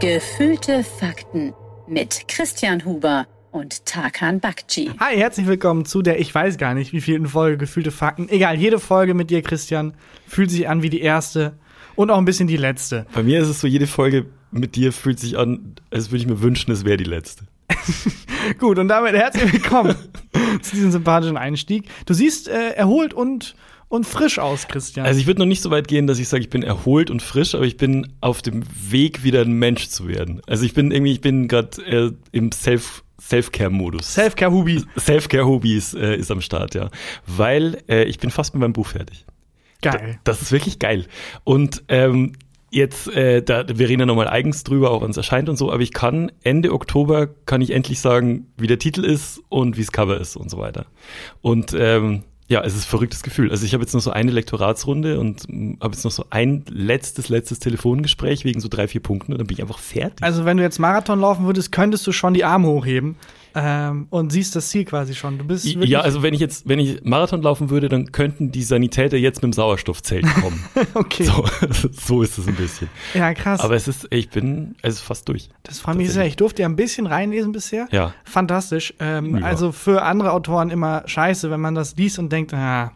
Gefühlte Fakten mit Christian Huber und Tarkan Bakci. Hi, herzlich willkommen zu der, ich weiß gar nicht, wie vielten Folge Gefühlte Fakten. Egal, jede Folge mit dir, Christian, fühlt sich an wie die erste und auch ein bisschen die letzte. Bei mir ist es so, jede Folge mit dir fühlt sich an, als würde ich mir wünschen, es wäre die letzte. Gut, und damit herzlich willkommen zu diesem sympathischen Einstieg. Du siehst äh, erholt und und frisch aus, Christian. Also ich würde noch nicht so weit gehen, dass ich sage, ich bin erholt und frisch, aber ich bin auf dem Weg, wieder ein Mensch zu werden. Also ich bin irgendwie, ich bin gerade äh, im Self Self-Care-Modus. Self-Care-Hubi. Self-Care-Hubis äh, ist am Start, ja. Weil äh, ich bin fast mit meinem Buch fertig. Geil. Da, das ist wirklich geil. Und ähm, jetzt, äh, da, wir reden ja nochmal eigens drüber, auch wann es erscheint und so, aber ich kann Ende Oktober kann ich endlich sagen, wie der Titel ist und wie das Cover ist und so weiter. Und ähm, ja, es ist ein verrücktes Gefühl. Also ich habe jetzt noch so eine Lektoratsrunde und habe jetzt noch so ein letztes, letztes Telefongespräch wegen so drei, vier Punkten und dann bin ich einfach fertig. Also wenn du jetzt Marathon laufen würdest, könntest du schon die Arme hochheben ähm, und siehst das Ziel quasi schon. Du bist ja, also wenn ich jetzt, wenn ich Marathon laufen würde, dann könnten die Sanitäter jetzt mit dem Sauerstoffzelt kommen. okay. So, so, ist es ein bisschen. Ja, krass. Aber es ist, ich bin, es ist fast durch. Das freut mich sehr. Ich durfte ja ein bisschen reinlesen bisher. Ja. Fantastisch. Ähm, Ja. Also für andere Autoren immer scheiße, wenn man das liest und denkt, ah,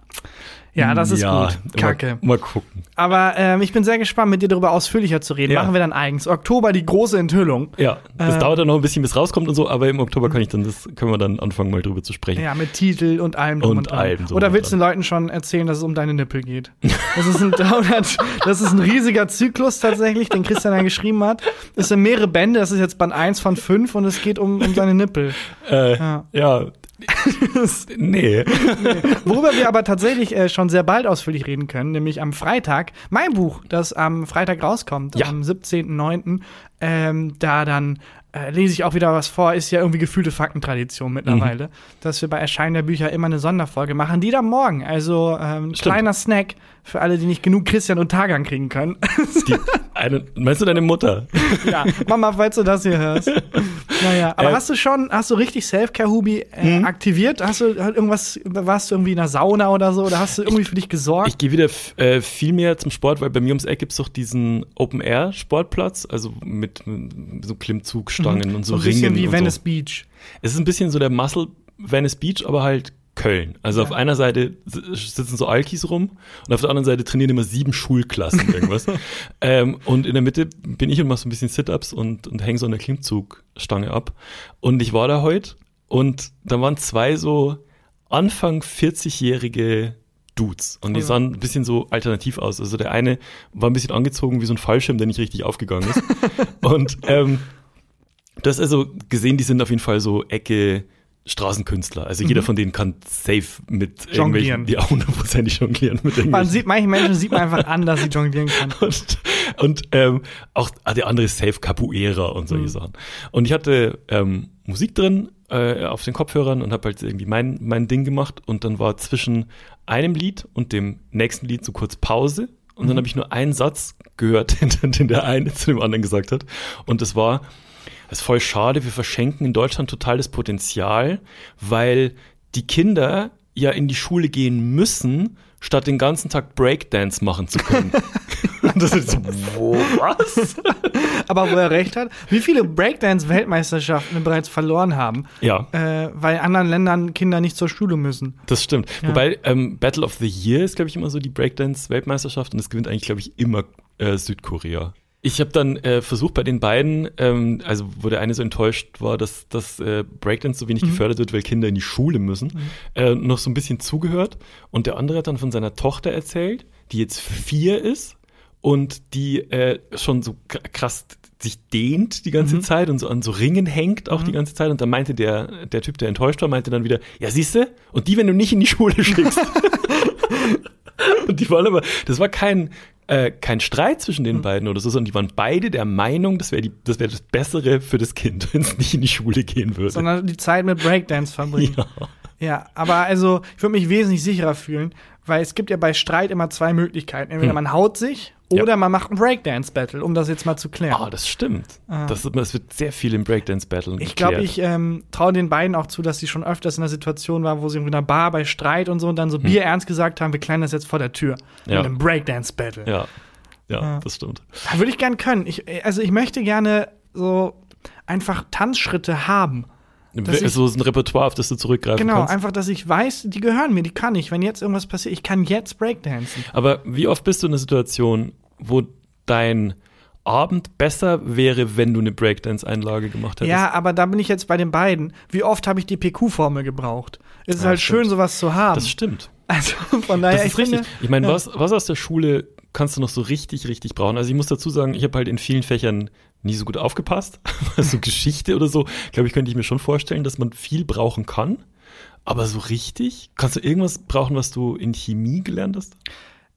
ja, das ist Ja, gut. Kacke. Mal, mal gucken. Aber ähm, ich bin sehr gespannt, mit dir darüber ausführlicher zu reden. Ja. Machen wir dann eigens. Oktober die große Enthüllung. Ja, das Äh, dauert dann noch ein bisschen, bis rauskommt und so, aber im Oktober kann ich dann, das können wir dann anfangen, mal drüber zu sprechen. Ja, mit Titel und allem drum Und und, dran. allem drum Oder willst du den Leuten schon erzählen, dass es um deine Nippel geht? Das ist ein 300, das ist ein riesiger Zyklus tatsächlich, den Christian dann geschrieben hat. Es sind mehrere Bände, das ist jetzt Band 1 von 5 und es geht um, um seine Nippel. Äh, Ja. ja. nee. Worüber wir aber tatsächlich äh, schon sehr bald ausführlich reden können, nämlich am Freitag, mein Buch, das am Freitag rauskommt, Ja. am 17.09., ähm, da dann äh, lese ich auch wieder was vor, ist ja irgendwie gefühlte Faktentradition mittlerweile, Mhm. dass wir bei Erscheinen der Bücher immer eine Sonderfolge machen, die dann morgen, also ähm, kleiner Snack für alle, die nicht genug Christian und Tagan kriegen können. Die, eine, meinst du deine Mutter? ja, Mama, falls du das hier hörst. Naja, aber Äh, hast du schon, hast du richtig Self-Care-Hubi äh, Mhm. aktiviert? Hast du hat irgendwas, warst du irgendwie in der Sauna oder so? Oder hast du irgendwie für dich gesorgt? Ich gehe wieder äh, viel mehr zum Sport, weil bei mir ums Eck gibt's doch diesen Open-Air-Sportplatz, also mit, mit so Klimmzugstangen und so, Mhm. ein bisschen wie Venice so. Beach. Es ist ein bisschen so der Muscle Venice Beach, aber halt Köln. Also auf Ja. einer Seite sitzen so Alkis rum und auf der anderen Seite trainieren immer sieben Schulklassen irgendwas. ähm, und in der Mitte bin ich und mache so ein bisschen Sit-Ups und, und hänge so an der Klimmzugstange ab. Und ich war da heute und da waren zwei so Anfang 40-jährige Dudes und die Ja. sahen ein bisschen so alternativ aus. Also der eine war ein bisschen angezogen wie so ein Fallschirm, der nicht richtig aufgegangen ist. und ähm, Du hast also gesehen, die sind auf jeden Fall so Ecke Straßenkünstler. Also jeder von denen kann safe mit Mhm. Jonglieren. irgendwelchen, die auch hundertprozentig jonglieren mit Man sieht, manche Menschen sieht man einfach an, dass sie jonglieren kann. Und, und ähm, auch ah, der andere ist safe Capoeira und solche Mhm. Sachen. Und ich hatte ähm, Musik drin äh, auf den Kopfhörern und habe halt irgendwie mein, mein Ding gemacht. Und dann war zwischen einem Lied und dem nächsten Lied so kurz Pause. Und dann Mhm. habe ich nur einen Satz gehört, den, den der eine zu dem anderen gesagt hat. Und das war, das ist voll schade, wir verschenken in Deutschland total das Potenzial, weil die Kinder ja in die Schule gehen müssen, statt den ganzen Tag Breakdance machen zu können. Und das ist so, wo, was? Aber wo er recht hat, wie viele Breakdance-Weltmeisterschaften wir bereits verloren haben, Ja, äh, weil in anderen Ländern Kinder nicht zur Schule müssen. das stimmt. Ja. Wobei ähm, Battle of the Year ist, glaube ich, immer so die Breakdance-Weltmeisterschaft und das gewinnt eigentlich, glaube ich, immer äh, Südkorea. Ich habe dann äh, versucht bei den beiden, ähm, also wo der eine so enttäuscht war, dass, dass äh, Breakdance so wenig Mhm. gefördert wird, weil Kinder in die Schule müssen, äh, noch so ein bisschen zugehört. Und der andere hat dann von seiner Tochter erzählt, die jetzt vier ist und die äh, schon so krass sich dehnt die ganze Mhm. Zeit und so an so Ringen hängt auch die ganze Zeit. Und dann meinte der, der Typ, der enttäuscht war, meinte dann wieder, ja siehste, und die, wenn du nicht in die Schule schickst. und die waren aber, das war kein, äh, kein Streit zwischen den beiden oder so, sondern die waren beide der Meinung, das wäre das wäre das Bessere für das Kind, wenn es nicht in die Schule gehen würde. Sondern die Zeit mit Breakdance verbringen. ja. Ja, aber also, ich würde mich wesentlich sicherer fühlen, weil es gibt ja bei Streit immer zwei Möglichkeiten. Entweder Hm. man haut sich Oder man macht ein Breakdance-Battle, um das jetzt mal zu klären. Ah, das stimmt. Das, das wird sehr viel im Breakdance-Battle Ich glaube, ich ähm, traue den beiden auch zu, dass sie schon öfters in einer Situation waren, wo sie in einer Bar bei Streit und so und dann so Bier ernst gesagt haben, wir klären das jetzt vor der Tür. Ja. In einem Breakdance-Battle. Ja. ja, Ja. das stimmt. Ja, Würde ich gern können. Ich, also ich möchte gerne so einfach Tanzschritte haben. Dass ich- so ist ein Repertoire, auf das du zurückgreifen Genau, kannst. einfach, dass ich weiß, die gehören mir, die kann ich. Wenn jetzt irgendwas passiert, ich kann jetzt Breakdancen. Aber wie oft bist du in einer Situation, wo dein Abend besser wäre, wenn du eine Breakdance-Einlage gemacht hättest? Ja, aber da bin ich jetzt bei den beiden. Wie oft habe ich die PQ-Formel gebraucht? Es ist Ja, halt stimmt. schön, sowas zu haben. das stimmt. also von daher, Das ich ist richtig. finde, ich meine, ja. was, was aus der Schule kannst du noch so richtig, richtig brauchen? Also ich muss dazu sagen, ich habe halt in vielen Fächern nie so gut aufgepasst. so Geschichte oder so, glaube ich, könnte ich mir schon vorstellen, dass man viel brauchen kann. Aber so richtig? Kannst du irgendwas brauchen, was du in Chemie gelernt hast?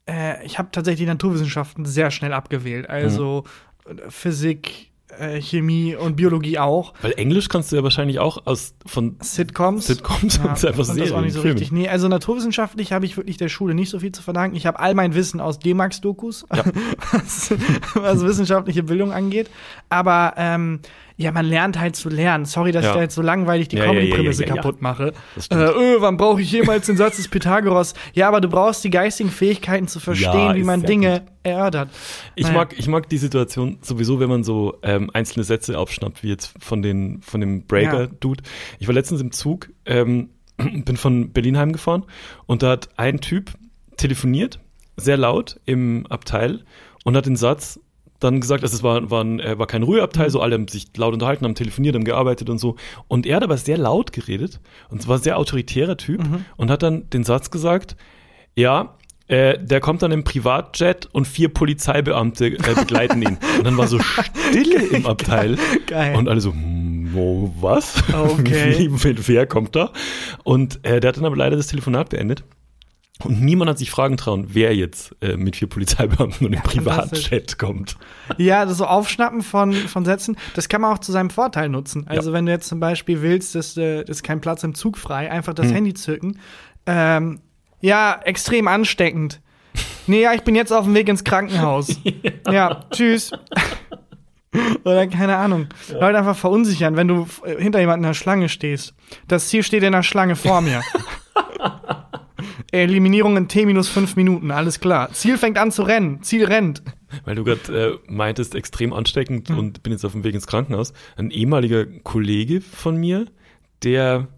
äh, ich habe tatsächlich die Naturwissenschaften sehr schnell abgewählt. Also äh, Physik, äh, Chemie und Biologie auch. Weil Englisch kannst du ja wahrscheinlich auch aus von Sitcoms. Sitcoms und einfach und das Serien, auch nicht so Filmen. richtig. Nee, also naturwissenschaftlich habe ich wirklich der Schule nicht so viel zu verdanken. Ich habe all mein Wissen aus D-Max-Dokus, was, was wissenschaftliche Bildung angeht. Aber ähm, ja, man lernt halt zu lernen. Sorry, dass Ja. ich da jetzt so langweilig die Ja, Comedy-Prämisse ja, kaputt mache. Äh, öh, wann brauche ich jemals den Satz des Pythagoras? Ja, aber du brauchst die geistigen Fähigkeiten zu verstehen, wie man Dinge erörtert. Ich Naja. mag, ich mag die Situation sowieso, wenn man so ähm, einzelne Sätze aufschnappt, wie jetzt von den von dem Breaker-Dude. Ich war letztens im Zug, ähm, bin von Berlin heimgefahren und da hat ein Typ telefoniert, sehr laut im Abteil und hat den Satz dann gesagt, also es war, war, ein, war kein Ruheabteil, so alle haben sich laut unterhalten, haben telefoniert, haben gearbeitet und so. Und er hat aber sehr laut geredet und war ein sehr autoritärer Typ und hat dann den Satz gesagt, ja, äh, der kommt dann im Privatjet und vier Polizeibeamte äh, begleiten ihn. Und dann war so Stille im Abteil. Geil. Und alle so, hm, oh, was? Okay. Wer kommt da? Und äh, der hat dann aber leider das Telefonat beendet. Und niemand hat sich fragen trauen, wer jetzt äh, mit vier Polizeibeamten und im fantastisch. Privatjet kommt. Ja, das so Aufschnappen von, von Sätzen, das kann man auch zu seinem Vorteil nutzen. Also wenn du jetzt zum Beispiel willst, dass äh, ist kein Platz im Zug frei, einfach Hm. das Handy zücken. Ähm, ja, extrem ansteckend. Nee, ja, ich bin jetzt auf dem Weg ins Krankenhaus. ja. tschüss. Oder keine Ahnung. Leute einfach verunsichern, wenn du äh, hinter jemandem in der Schlange stehst. Das Ziel steht in der Schlange vor mir. Eliminierung in T minus fünf Minuten, alles klar. Ziel fängt an zu rennen. Ziel rennt. Weil du gerade äh, meintest, extrem ansteckend und bin jetzt auf dem Weg ins Krankenhaus. Ein ehemaliger Kollege von mir, der,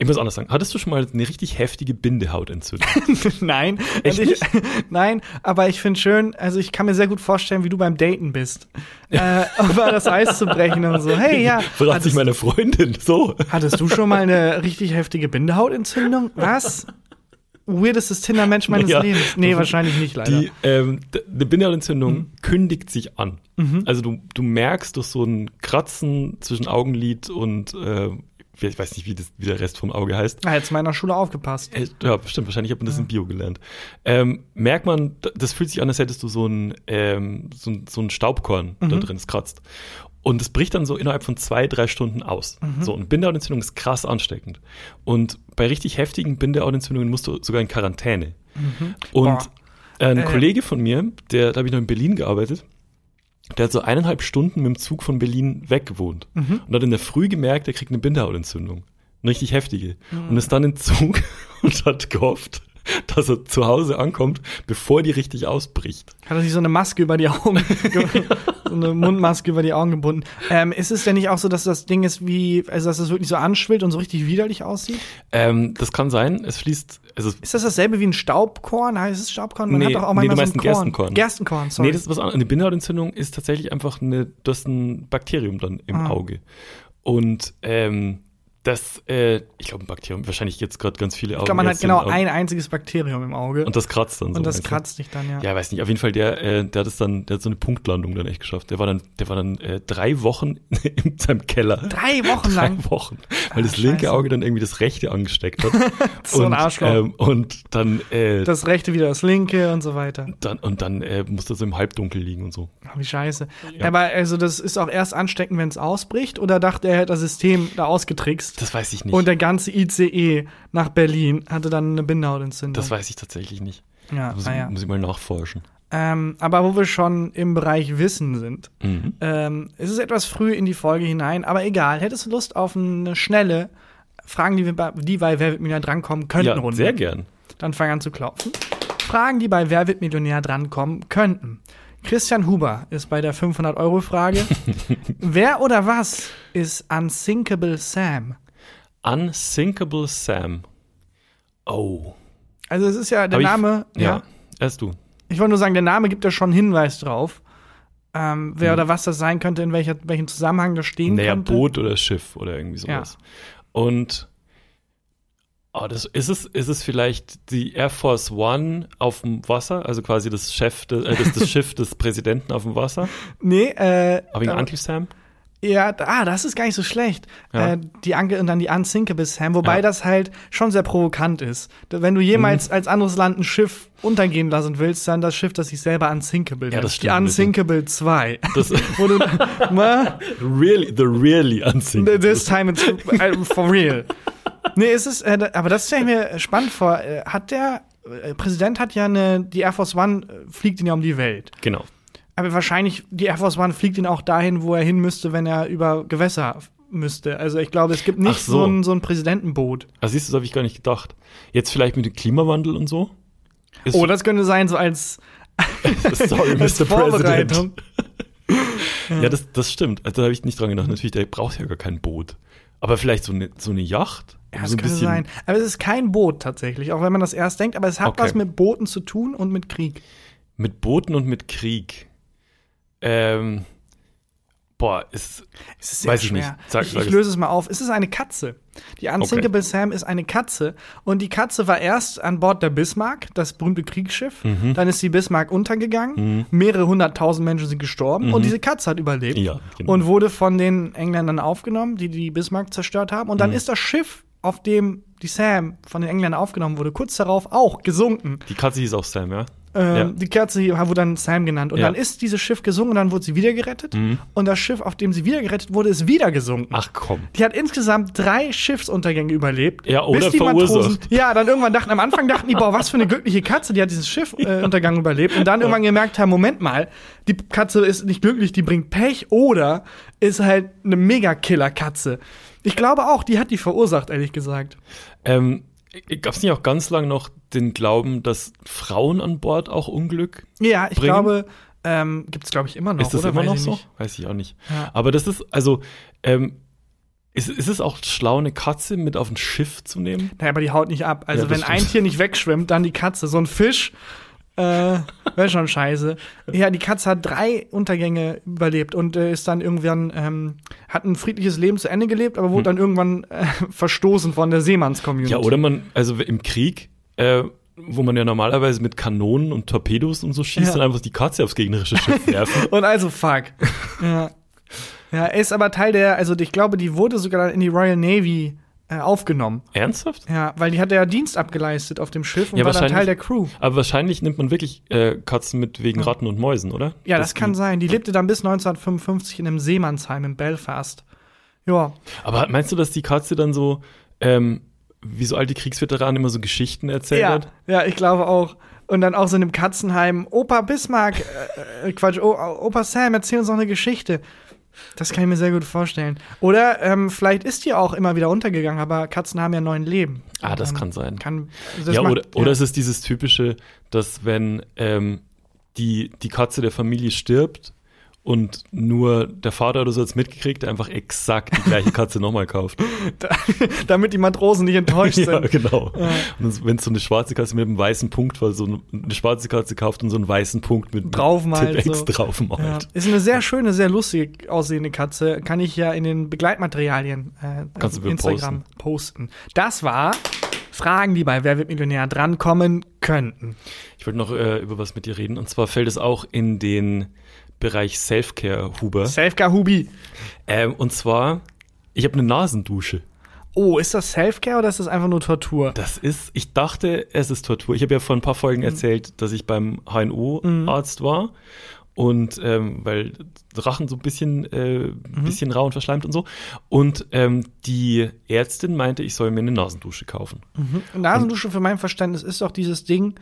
ich muss anders sagen, hattest du schon mal eine richtig heftige Bindehautentzündung? Nein, Echt also ich, nein, aber ich finde schön, also ich kann mir sehr gut vorstellen, wie du beim Daten bist. äh, um mal das Eis zu brechen und so. Hey, ja, Verrat sich meine Freundin, so. hattest du schon mal eine richtig heftige Bindehautentzündung? Was? Weirdestes Tinder-Mensch meines Ja. Lebens. Nee, wahrscheinlich nicht, leider. Die, ähm, eine Bindehautentzündung Mhm. kündigt sich an. Also du, du merkst durch so ein Kratzen zwischen Augenlid und, äh, ich weiß nicht, wie, das, wie der Rest vom Auge heißt. Ah, jetzt mal in der Schule aufgepasst. Äh, Ja, bestimmt. Wahrscheinlich hat man das in Bio gelernt. Ähm, merkt man, das fühlt sich an, als hättest du so ein, ähm, so ein, so ein Staubkorn da drin, es kratzt. Und es bricht dann so innerhalb von zwei, drei Stunden aus. So, und Bindehautentzündung ist krass ansteckend. Und bei richtig heftigen Bindehautentzündungen musst du sogar in Quarantäne. Und Boah. ein Äh. Kollege von mir, der, da habe ich noch in Berlin gearbeitet, der hat so eineinhalb Stunden mit dem Zug von Berlin weg gewohnt. Und hat in der Früh gemerkt, er kriegt eine Bindehautentzündung. Eine richtig heftige. Und ist dann in Zug und hat gehofft, dass er zu Hause ankommt, bevor die richtig ausbricht. Hat er sich so eine Maske über die Augen, ge- so eine Mundmaske über die Augen gebunden. Ähm, ist es denn nicht auch so, dass das Ding ist wie, also dass es wirklich so anschwillt und so richtig widerlich aussieht? Ähm, das kann sein, es fließt, also Ist das dasselbe wie ein Staubkorn? Heißt es Staubkorn? Man Nee, hat doch auch nee, manchmal du so meinst ein ein Korn. Gerstenkorn. Gerstenkorn, sorry. Nee, das ist was anderes. Eine Bindehautentzündung ist tatsächlich einfach eine, du hast ein Bakterium dann im Ah. Auge. Und ähm, das, äh, ich glaube, ein Bakterium, wahrscheinlich jetzt gerade ganz viele Augen. ich glaube, man hat genau ein einziges Bakterium im Auge. Und das kratzt dann so. Und das kratzt dich dann, ja. Ja, weiß nicht. Auf jeden Fall, der, äh, der hat es dann, der hat so eine Punktlandung dann echt geschafft. Der war dann, der war dann äh, drei Wochen in seinem Keller. Drei Wochen lang. Drei Wochen. Weil das Ah, linke scheiße. Auge dann irgendwie das rechte angesteckt hat. So ein und, Arschloch. Ähm, und dann, äh, Das rechte wieder das linke und so weiter. dann, und dann äh, musste so im Halbdunkel liegen und so. Ach, wie scheiße. Aber also das ist auch erst ansteckend, wenn es ausbricht? Oder dachte er, er hätte das System da ausgetrickst? Das weiß ich nicht. Und der ganze ICE nach Berlin hatte dann eine Bindehautentzündung. das weiß ich tatsächlich nicht. ja, Muss, ah, ja. muss ich mal nachforschen. Ähm, aber wo wir schon im Bereich Wissen sind, Mhm. ähm, es ist etwas früh in die Folge hinein, aber egal. Hättest du Lust auf eine schnelle Fragen, die, wir bei, die bei Wer wird Millionär drankommen könnten, Ja, Runde? sehr gern. Dann fang an zu klopfen. Fragen, die bei Wer wird Millionär drankommen könnten. Christian Huber ist bei der 500-Euro-Frage. Wer oder was ist Unsinkable Sam? Unsinkable Sam. Oh. Also es ist ja der Hab ich- Name, ja. Ja, erst du. Ich wollte nur sagen, der Name gibt ja schon einen Hinweis drauf. Ähm, wer Hm. oder was das sein könnte, in welcher, welchem Zusammenhang das stehen Naja, könnte. Boot oder Schiff oder irgendwie sowas. Und oh, das, ist, es, ist es vielleicht die Air Force One auf dem Wasser, also quasi das, Chef, de, äh, das, das Schiff des Präsidenten auf dem Wasser? Nee, äh, Aber wegen Uncle Sam? Ja, ah, das ist gar nicht so schlecht. Ja. Äh, die Anke und dann die Unsinkable Sam, wobei Ja. das halt schon sehr provokant ist. Wenn du Mhm. jemals als anderes Land ein Schiff untergehen lassen willst, dann das Schiff, das sich selber Unsinkable nennt. das Die stimmt bisschen. Unsinkable 2. Das, Wo du, Ma, really, the really unsinkable. this time it's äh, for real. Nee, es ist, äh, aber das stelle ich mir spannend vor. Äh, Hat der äh, Präsident hat ja eine, die Air Force One fliegt ihn ja um die Welt. Genau. Aber wahrscheinlich, die Air Force One fliegt ihn auch dahin, wo er hin müsste, wenn er über Gewässer müsste. Also ich glaube, es gibt nicht Ach so. so. ein, so ein Präsidentenboot. Also siehst du, das habe ich gar nicht gedacht. Jetzt vielleicht mit dem Klimawandel und so? Ist, Oh, das könnte sein, so als, sorry, als Mr. Vorbereitung. President. Ja, das, das stimmt. Also, da habe ich nicht dran gedacht. Natürlich, der braucht ja gar kein Boot. Aber vielleicht so eine, so eine Yacht? Ja, das so könnte sein. Aber es ist kein Boot tatsächlich, auch wenn man das erst denkt. Aber es hat Okay. was mit Booten zu tun und mit Krieg. Mit Booten und mit Krieg. Ähm, boah, ist. Es ist sehr Weiß ich schwer. nicht. Sag- ich sag ich löse es mal auf. Es ist eine Katze. Die Unsinkable Sam ist eine Katze. Und die Katze war erst an Bord der Bismarck, das berühmte Kriegsschiff. Mhm. Dann ist die Bismarck untergegangen. Mehrere hunderttausend Menschen sind gestorben. Und diese Katze hat überlebt. Mhm. Ja, genau. Und wurde von den Engländern aufgenommen, die die Bismarck zerstört haben. Und dann Mhm. ist das Schiff, auf dem die Sam von den Engländern aufgenommen wurde, kurz darauf auch gesunken. Die Katze hieß auch Sam, ja? Ähm, Ja. Die Katze hier wurde dann Sam genannt. Und Ja. dann ist dieses Schiff gesunken und dann wurde sie wieder gerettet. Mhm. Und das Schiff, auf dem sie wieder gerettet wurde, ist wieder gesunken. Ach komm. Die hat insgesamt drei Schiffsuntergänge überlebt. Ja, oder bis die verursacht. Matrosen, ja, dann irgendwann dachten, am Anfang dachten die, boah, was für eine glückliche Katze, die hat diesen Schiffuntergang überlebt. Und dann irgendwann gemerkt haben, Moment mal, die Katze ist nicht glücklich, die bringt Pech oder ist halt eine Mega-Killer-Katze. Ich glaube auch, die hat die verursacht, ehrlich gesagt. Ähm, Gab es nicht auch ganz lang noch den Glauben, dass Frauen an Bord auch Unglück? Ja, ich Bringen? glaube, ähm, gibt es, glaube ich, immer noch. ist das oder? immer Weiß noch so? nicht. Weiß ich auch nicht. Ja. Aber das ist, also, ähm, ist, ist es auch schlau, eine Katze mit auf ein Schiff zu nehmen? Naja, aber die haut nicht ab. Also Ja, wenn ein stimmt. Tier nicht wegschwimmt, dann die Katze. So ein Fisch äh, wäre schon scheiße. Ja, die Katze hat drei Untergänge überlebt und äh, ist dann irgendwann, ähm, hat ein friedliches Leben zu Ende gelebt, aber wurde dann irgendwann äh, verstoßen von der Seemanns-Community. Hm. Ja, oder man, also im Krieg, äh, wo man ja normalerweise mit Kanonen und Torpedos und so schießt, Ja. dann einfach die Katze aufs gegnerische Schiff werfen. Und also fuck. ja. Ja, er ist aber Teil der, also ich glaube, die wurde sogar in die Royal Navy äh, aufgenommen. Ernsthaft? Ja, weil die hat ja Dienst abgeleistet auf dem Schiff und Ja, war dann Teil der Crew. Aber wahrscheinlich nimmt man wirklich äh, Katzen mit wegen Ratten und Mäusen, oder? Ja, Dass das kann sein. Die lebte dann bis 1955 in einem Seemannsheim in Belfast. Ja, Aber meinst du, dass die Katze dann so, ähm, wie so alte Kriegsveteranen immer so Geschichten erzählt ja, hat? ja, ich glaube auch. Und dann auch so in einem Katzenheim. Opa Bismarck, äh, äh, Quatsch, o, Opa Sam, erzähl uns noch eine Geschichte. Das kann ich mir sehr gut vorstellen. Oder ähm, vielleicht ist die auch immer wieder untergegangen, aber Katzen haben ja neun Leben. Ah, das Und kann sein. kann das ja, macht- oder, oder es ist dieses typische, dass wenn ähm, die, die Katze der Familie stirbt und nur der Vater oder so hat es mitgekriegt, der einfach exakt die gleiche Katze nochmal kauft. damit die Matrosen nicht enttäuscht ja, sind. genau. Und wenn es so eine schwarze Katze mit einem weißen Punkt war, so eine, schwarze Katze kauft und so einen weißen Punkt mit Draufmalt, Tipp X so. draufmalt. Ja. Ist eine sehr schöne, sehr lustig aussehende Katze. Kann ich ja in den Begleitmaterialien äh, Kannst auf Instagram posten. Das war Fragen, die bei Wer wird Millionär drankommen könnten. Ich wollte noch äh, über was mit dir reden. Und zwar fällt es auch in den Bereich Selfcare, Huber. Selfcare Hubi. ähm, und zwar, ich habe eine Nasendusche. Oh, ist das Selfcare oder ist das einfach nur Tortur? Das ist, ich dachte, es ist Tortur. Ich habe ja vor ein paar Folgen Mhm. erzählt, dass ich beim HNO-Arzt war. Und ähm, weil Rachen so ein bisschen, äh, Mhm. bisschen rau und verschleimt und so. Und ähm, die Ärztin meinte, ich soll mir eine Nasendusche kaufen. Nasendusche für mein Verständnis ist doch dieses Ding,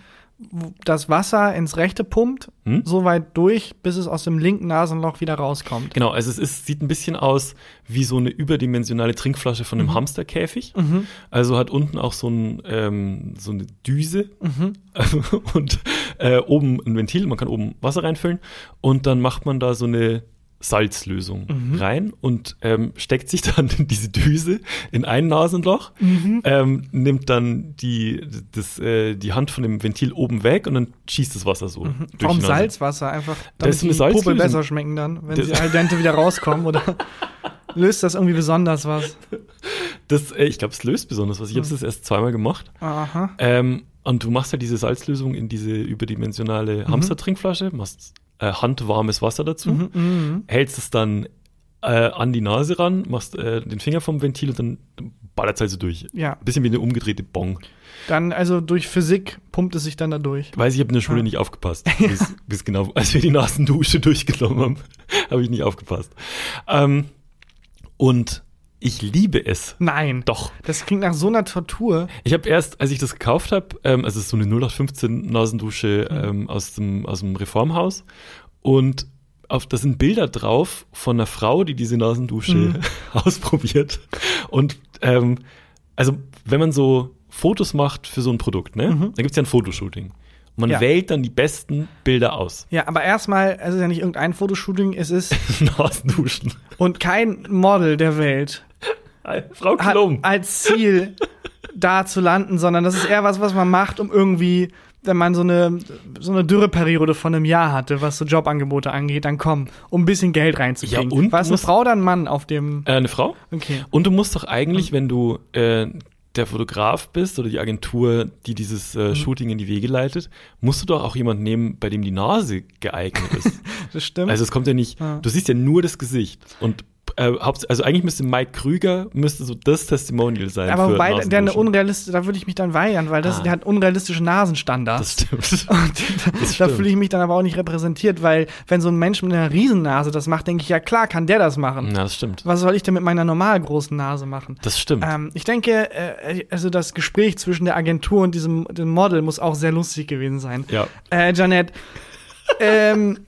das Wasser ins rechte pumpt, Hm? so weit durch, bis es aus dem linken Nasenloch wieder rauskommt. Genau, also es ist, sieht ein bisschen aus wie so eine überdimensionale Trinkflasche von einem Mhm. Hamsterkäfig. Also hat unten auch so, ein, ähm, so eine Düse Mhm. und äh, oben ein Ventil, man kann oben Wasser reinfüllen und dann macht man da so eine Salzlösung Mhm. rein und ähm, steckt sich dann diese Düse in ein Nasenloch, Mhm. ähm, nimmt dann die, das, äh, die Hand von dem Ventil oben weg und dann schießt das Wasser so. durch Mhm. Warum. Salzwasser? Einfach, Da damit ist so eine die Puppe Salzlösung. besser schmecken dann, wenn Das- sie al dente wieder rauskommen, oder löst das irgendwie besonders was? Das, äh, ich glaube, es löst besonders was. Ich habe es das erst zweimal gemacht. Aha. Ähm, und du machst halt diese Salzlösung in diese Mhm. überdimensionale Hamstertrinkflasche, machst äh, handwarmes Wasser dazu, Mhm. hältst es dann äh, an die Nase ran, machst äh, den Finger vom Ventil und dann ballert es halt so durch. Ja, Ein bisschen wie eine umgedrehte Bong. dann also durch Physik pumpt es sich dann da durch. Weiß ich, habe in der Schule Ah. nicht aufgepasst. Bis, bis genau, als wir die Nasendusche durchgenommen haben, habe ich nicht aufgepasst. Ähm, und ich liebe es. Nein. Doch. Das klingt nach so einer Tortur. Ich habe erst, als ich das gekauft habe, ähm, also es so eine 0815 Nasendusche Mhm. ähm, aus, dem, aus dem Reformhaus und auf, da sind Bilder drauf von einer Frau, die diese Nasendusche Mhm. ausprobiert. Und ähm, also wenn man so Fotos macht für so ein Produkt, ne, Mhm. da gibt's ja ein Fotoshooting. Und man Ja. wählt dann die besten Bilder aus. Ja, aber erstmal, es ist ja nicht irgendein Fotoshooting, es ist Nasenduschen. und kein Model der Welt Frau Klum. als Ziel da zu landen, sondern das ist eher was, was man macht, um irgendwie, wenn man so eine, so eine Dürreperiode von einem Jahr hatte, was so Jobangebote angeht, dann komm, um ein bisschen Geld reinzukriegen. Ja, und War es eine Frau oder ein Mann auf dem, Äh, eine Frau? okay. Und du musst doch eigentlich, wenn du äh, der Fotograf bist oder die Agentur, die dieses äh, Shooting in die Wege leitet, musst du doch auch jemanden nehmen, bei dem die Nase geeignet ist. Das stimmt. also es kommt ja nicht, Ja. du siehst ja nur das Gesicht und äh, also eigentlich müsste Mike Krüger müsste so das Testimonial sein. aber wobei, der eine Nasenduschen. unrealistisch, da würde ich mich dann weigern, weil das, Ah. der hat unrealistische Nasenstandards. Das stimmt. Und Das da stimmt. fühle ich mich dann aber auch nicht repräsentiert, weil wenn so ein Mensch mit einer Riesennase das macht, denke ich, ja klar, kann der das machen. Ja, das stimmt. Was soll ich denn mit meiner normal großen Nase machen? Das stimmt. Ähm, ich denke, äh, also das Gespräch zwischen der Agentur und diesem dem Model muss auch sehr lustig gewesen sein. ja. Äh, Janet, ähm,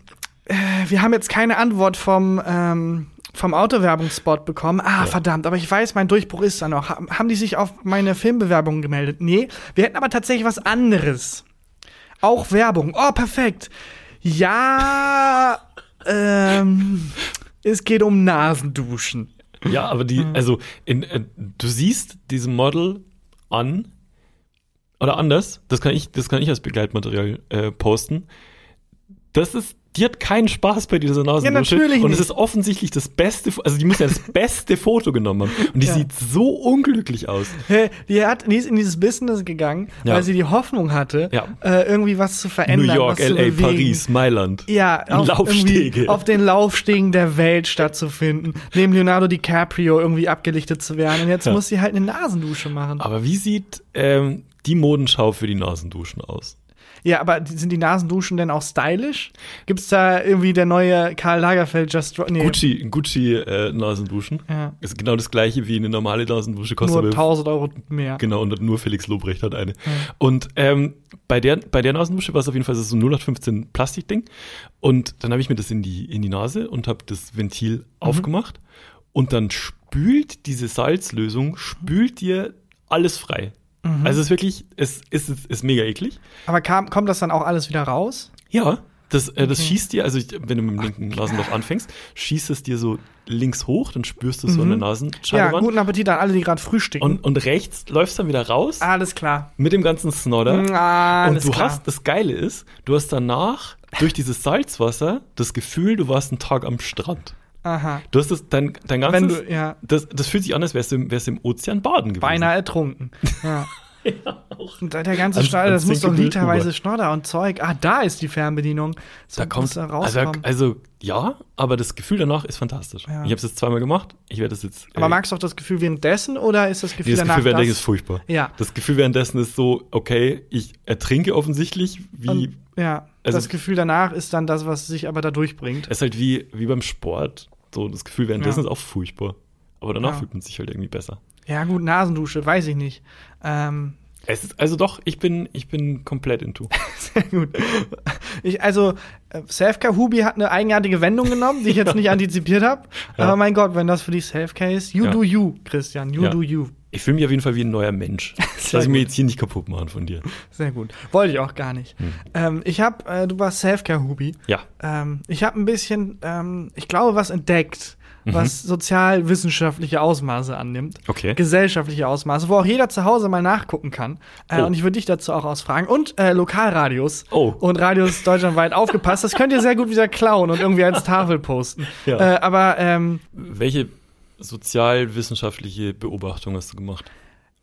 äh, wir haben jetzt keine Antwort vom, ähm, vom Autowerbungsspot bekommen. Ah, Ja. verdammt, aber ich weiß, mein Durchbruch ist da noch. Ha haben die sich auf meine Filmbewerbung gemeldet? Nee, wir hätten aber tatsächlich was anderes. Auch Werbung. Oh, perfekt. Ja, ähm, es geht um Nasenduschen. Ja, aber die, also in, äh, du siehst diesem Model an oder anders, das kann ich, das kann ich als Begleitmaterial äh, posten. Das ist, die hat keinen Spaß bei dieser Nasendusche. natürlich und es ist offensichtlich das beste, also die muss ja das beste Foto genommen haben. Und die Ja. sieht so unglücklich aus. Die, hat, die ist in dieses Business gegangen, Ja. weil sie die Hoffnung hatte, Ja. äh, irgendwie was zu verändern. New York, LA. Paris, Mailand. Ja, auf, Laufstege. auf den Laufstegen der Welt stattzufinden, neben Leonardo DiCaprio irgendwie abgelichtet zu werden. Und jetzt Ja. muss sie halt eine Nasendusche machen. Aber wie sieht ähm, die Modenschau für die Nasenduschen aus? Ja, aber sind die Nasenduschen denn auch stylisch? Gibt's da irgendwie der neue Karl Lagerfeld Just nee, Gucci, Gucci äh, Nasenduschen. Ja. Ist genau das gleiche wie eine normale Nasendusche. Kostet nur aber 1000 Euro mehr. Genau, und nur Felix Lobrecht hat eine. Und ähm, bei, der, bei der Nasendusche war es auf jeden Fall so ein 0815 Plastikding. Und dann habe ich mir das in die, in die Nase und habe das Ventil Mhm. aufgemacht. Und dann spült diese Salzlösung, spült dir alles frei. Mhm. Also es ist wirklich, es ist, es ist mega eklig. Aber kam, kommt das dann auch alles wieder raus? Ja. Das, äh, das Okay. schießt dir, also wenn du mit dem linken Nasenloch anfängst, schießt es dir so links hoch, dann spürst du es so an der Mhm. Ja, guten Appetit an alle, die gerade frühstücken. und, und rechts läufst dann wieder raus alles klar. mit dem ganzen Snodder. Und alles du klar. hast, das Geile ist, du hast danach durch dieses Salzwasser das Gefühl, du warst einen Tag am Strand. Aha. Du hast das, dein, dein ganzes, Wenn du, ja, das, das fühlt sich an, als wärst du, im- wärst du im Ozean baden gewesen. beinahe ertrunken. Ja. Und da- der ganze An- an das muss doch literweise. Schnodder und Zeug. Ah, da ist die Fernbedienung. So Da kommt, da also, also, ja, aber das Gefühl danach ist fantastisch. Ja. Ich habe es jetzt zweimal gemacht. Ich werde das jetzt. Aber magst du auch das Gefühl währenddessen oder ist das Gefühl nee, das danach Gefühl währenddessen ist das? furchtbar. Ja. Das Gefühl währenddessen ist so, okay, ich ertrinke offensichtlich, wie, Und, ja, Also- das Gefühl danach ist dann das, was sich aber da durchbringt. es ist halt wie, wie beim Sport. So, das Gefühl währenddessen Ja. ist auch furchtbar. Aber danach Ja. fühlt man sich halt irgendwie besser. Ja, gut, Nasendusche, weiß ich nicht. Ähm, Es ist, also doch, ich bin, ich bin komplett into. Sehr gut. Ich, also, äh, Selfcare Hubi hat eine eigenartige Wendung genommen, die ich jetzt nicht antizipiert habe. Ja. Aber mein Gott, wenn das für dich Selfcare ist, you do you, Christian, you do you. Ich fühle mich auf jeden Fall wie ein neuer Mensch. Lass ich mir jetzt hier nicht kaputt machen von dir. Sehr gut. Wollte ich auch gar nicht. Hm. Ähm, ich habe, äh, du warst Selfcare Hubi. Ja. Ähm, ich habe ein bisschen, ähm, ich glaube, was entdeckt, Mhm. was sozialwissenschaftliche Ausmaße annimmt. Okay. Gesellschaftliche Ausmaße, wo auch jeder zu Hause mal nachgucken kann. Äh, Oh. Und ich würde dich dazu auch ausfragen. Und äh, Lokalradios Oh. und Radios deutschlandweit aufgepasst. Das könnt ihr sehr gut wieder klauen und irgendwie als Tafel posten. Ja. Äh, aber ähm, Welche sozialwissenschaftliche Beobachtung hast du gemacht?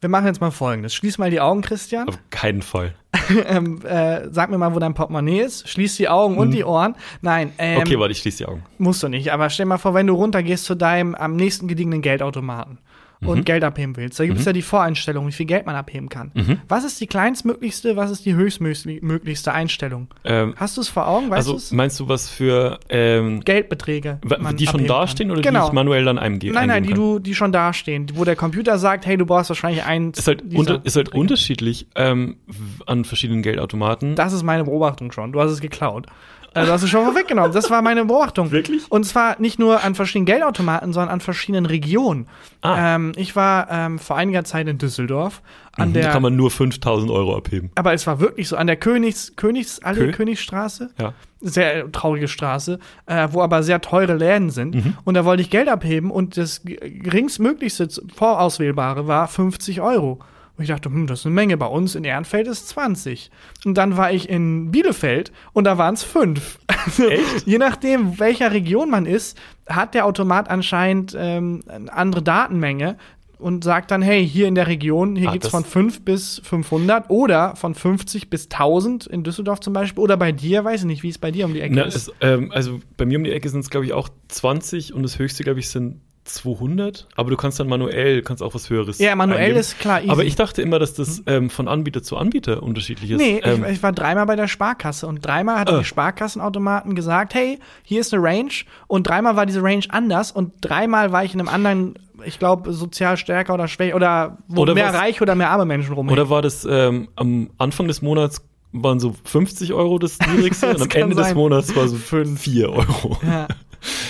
wir machen jetzt mal folgendes. Schließ mal die Augen, Christian. Auf keinen Fall. ähm, äh, sag mir mal, wo dein Portemonnaie ist. Schließ die Augen und die Ohren. Nein, ähm. Okay, warte, ich schließe die Augen. Musst du nicht, aber stell mal vor, wenn du runtergehst zu deinem am nächsten gediegenen Geldautomaten und Geld abheben willst, da gibt es ja die Voreinstellung, wie viel Geld man abheben kann. Was ist die kleinstmöglichste, was ist die höchstmöglichste Einstellung? Ähm, Hast du es vor Augen, weißt also du es? meinst du was für ähm, Geldbeträge. die schon dastehen kann. oder die genau. ich manuell dann eingebe? Nein, nein, die kann? du, die schon dastehen, wo der Computer sagt, hey, du brauchst wahrscheinlich eins. ist halt, unter, ist halt Beträge. unterschiedlich ähm, an verschiedenen Geldautomaten. Das ist meine Beobachtung schon. Du hast es geklaut. Also du hast es schon vorweggenommen. Das war meine Beobachtung. Wirklich? Und zwar nicht nur an verschiedenen Geldautomaten, sondern an verschiedenen Regionen. Ah. Ähm, ich war ähm, vor einiger Zeit in Düsseldorf an Mhm, da der. kann man nur 5000 Euro abheben. aber es war wirklich so an der Königs Königsallee, Kö- Königsstraße. Ja. Sehr traurige Straße, äh, wo aber sehr teure Läden sind. Mhm. Und da wollte ich Geld abheben und das geringstmöglichste vorauswählbare war 50 Euro. Und ich dachte, hm, das ist eine Menge. Bei uns in Ehrenfeld ist 20. Und dann war ich in Bielefeld und da waren es fünf. Also, Echt? Je nachdem, welcher Region man ist, hat der Automat anscheinend ähm, eine andere Datenmenge und sagt dann, hey, hier in der Region, hier geht's das- von 5 bis 500 oder von 50 bis 1000 in Düsseldorf zum Beispiel oder bei dir, weiß ich nicht, wie es bei dir um die Ecke Na, ist. es, ähm, also bei mir um die Ecke sind es, glaube ich, auch 20 und das höchste, glaube ich, sind 200. Aber du kannst dann manuell, kannst auch was Höheres Ja, manuell eingeben. ist klar easy. Aber ich dachte immer, dass das ähm, von Anbieter zu Anbieter unterschiedlich ist. Nee, ähm, ich, ich war dreimal bei der Sparkasse und dreimal hat Äh. die Sparkassenautomaten gesagt, hey, hier ist eine Range und dreimal war diese Range anders und dreimal war ich in einem anderen, ich glaube, sozial stärker oder schwächer oder wo Oder mehr reiche oder mehr arme Menschen rumhängen. Oder war das ähm, am Anfang des Monats waren so 50 Euro das niedrigste Das und am Ende des sein. Monats war so 4 Euro. Ja.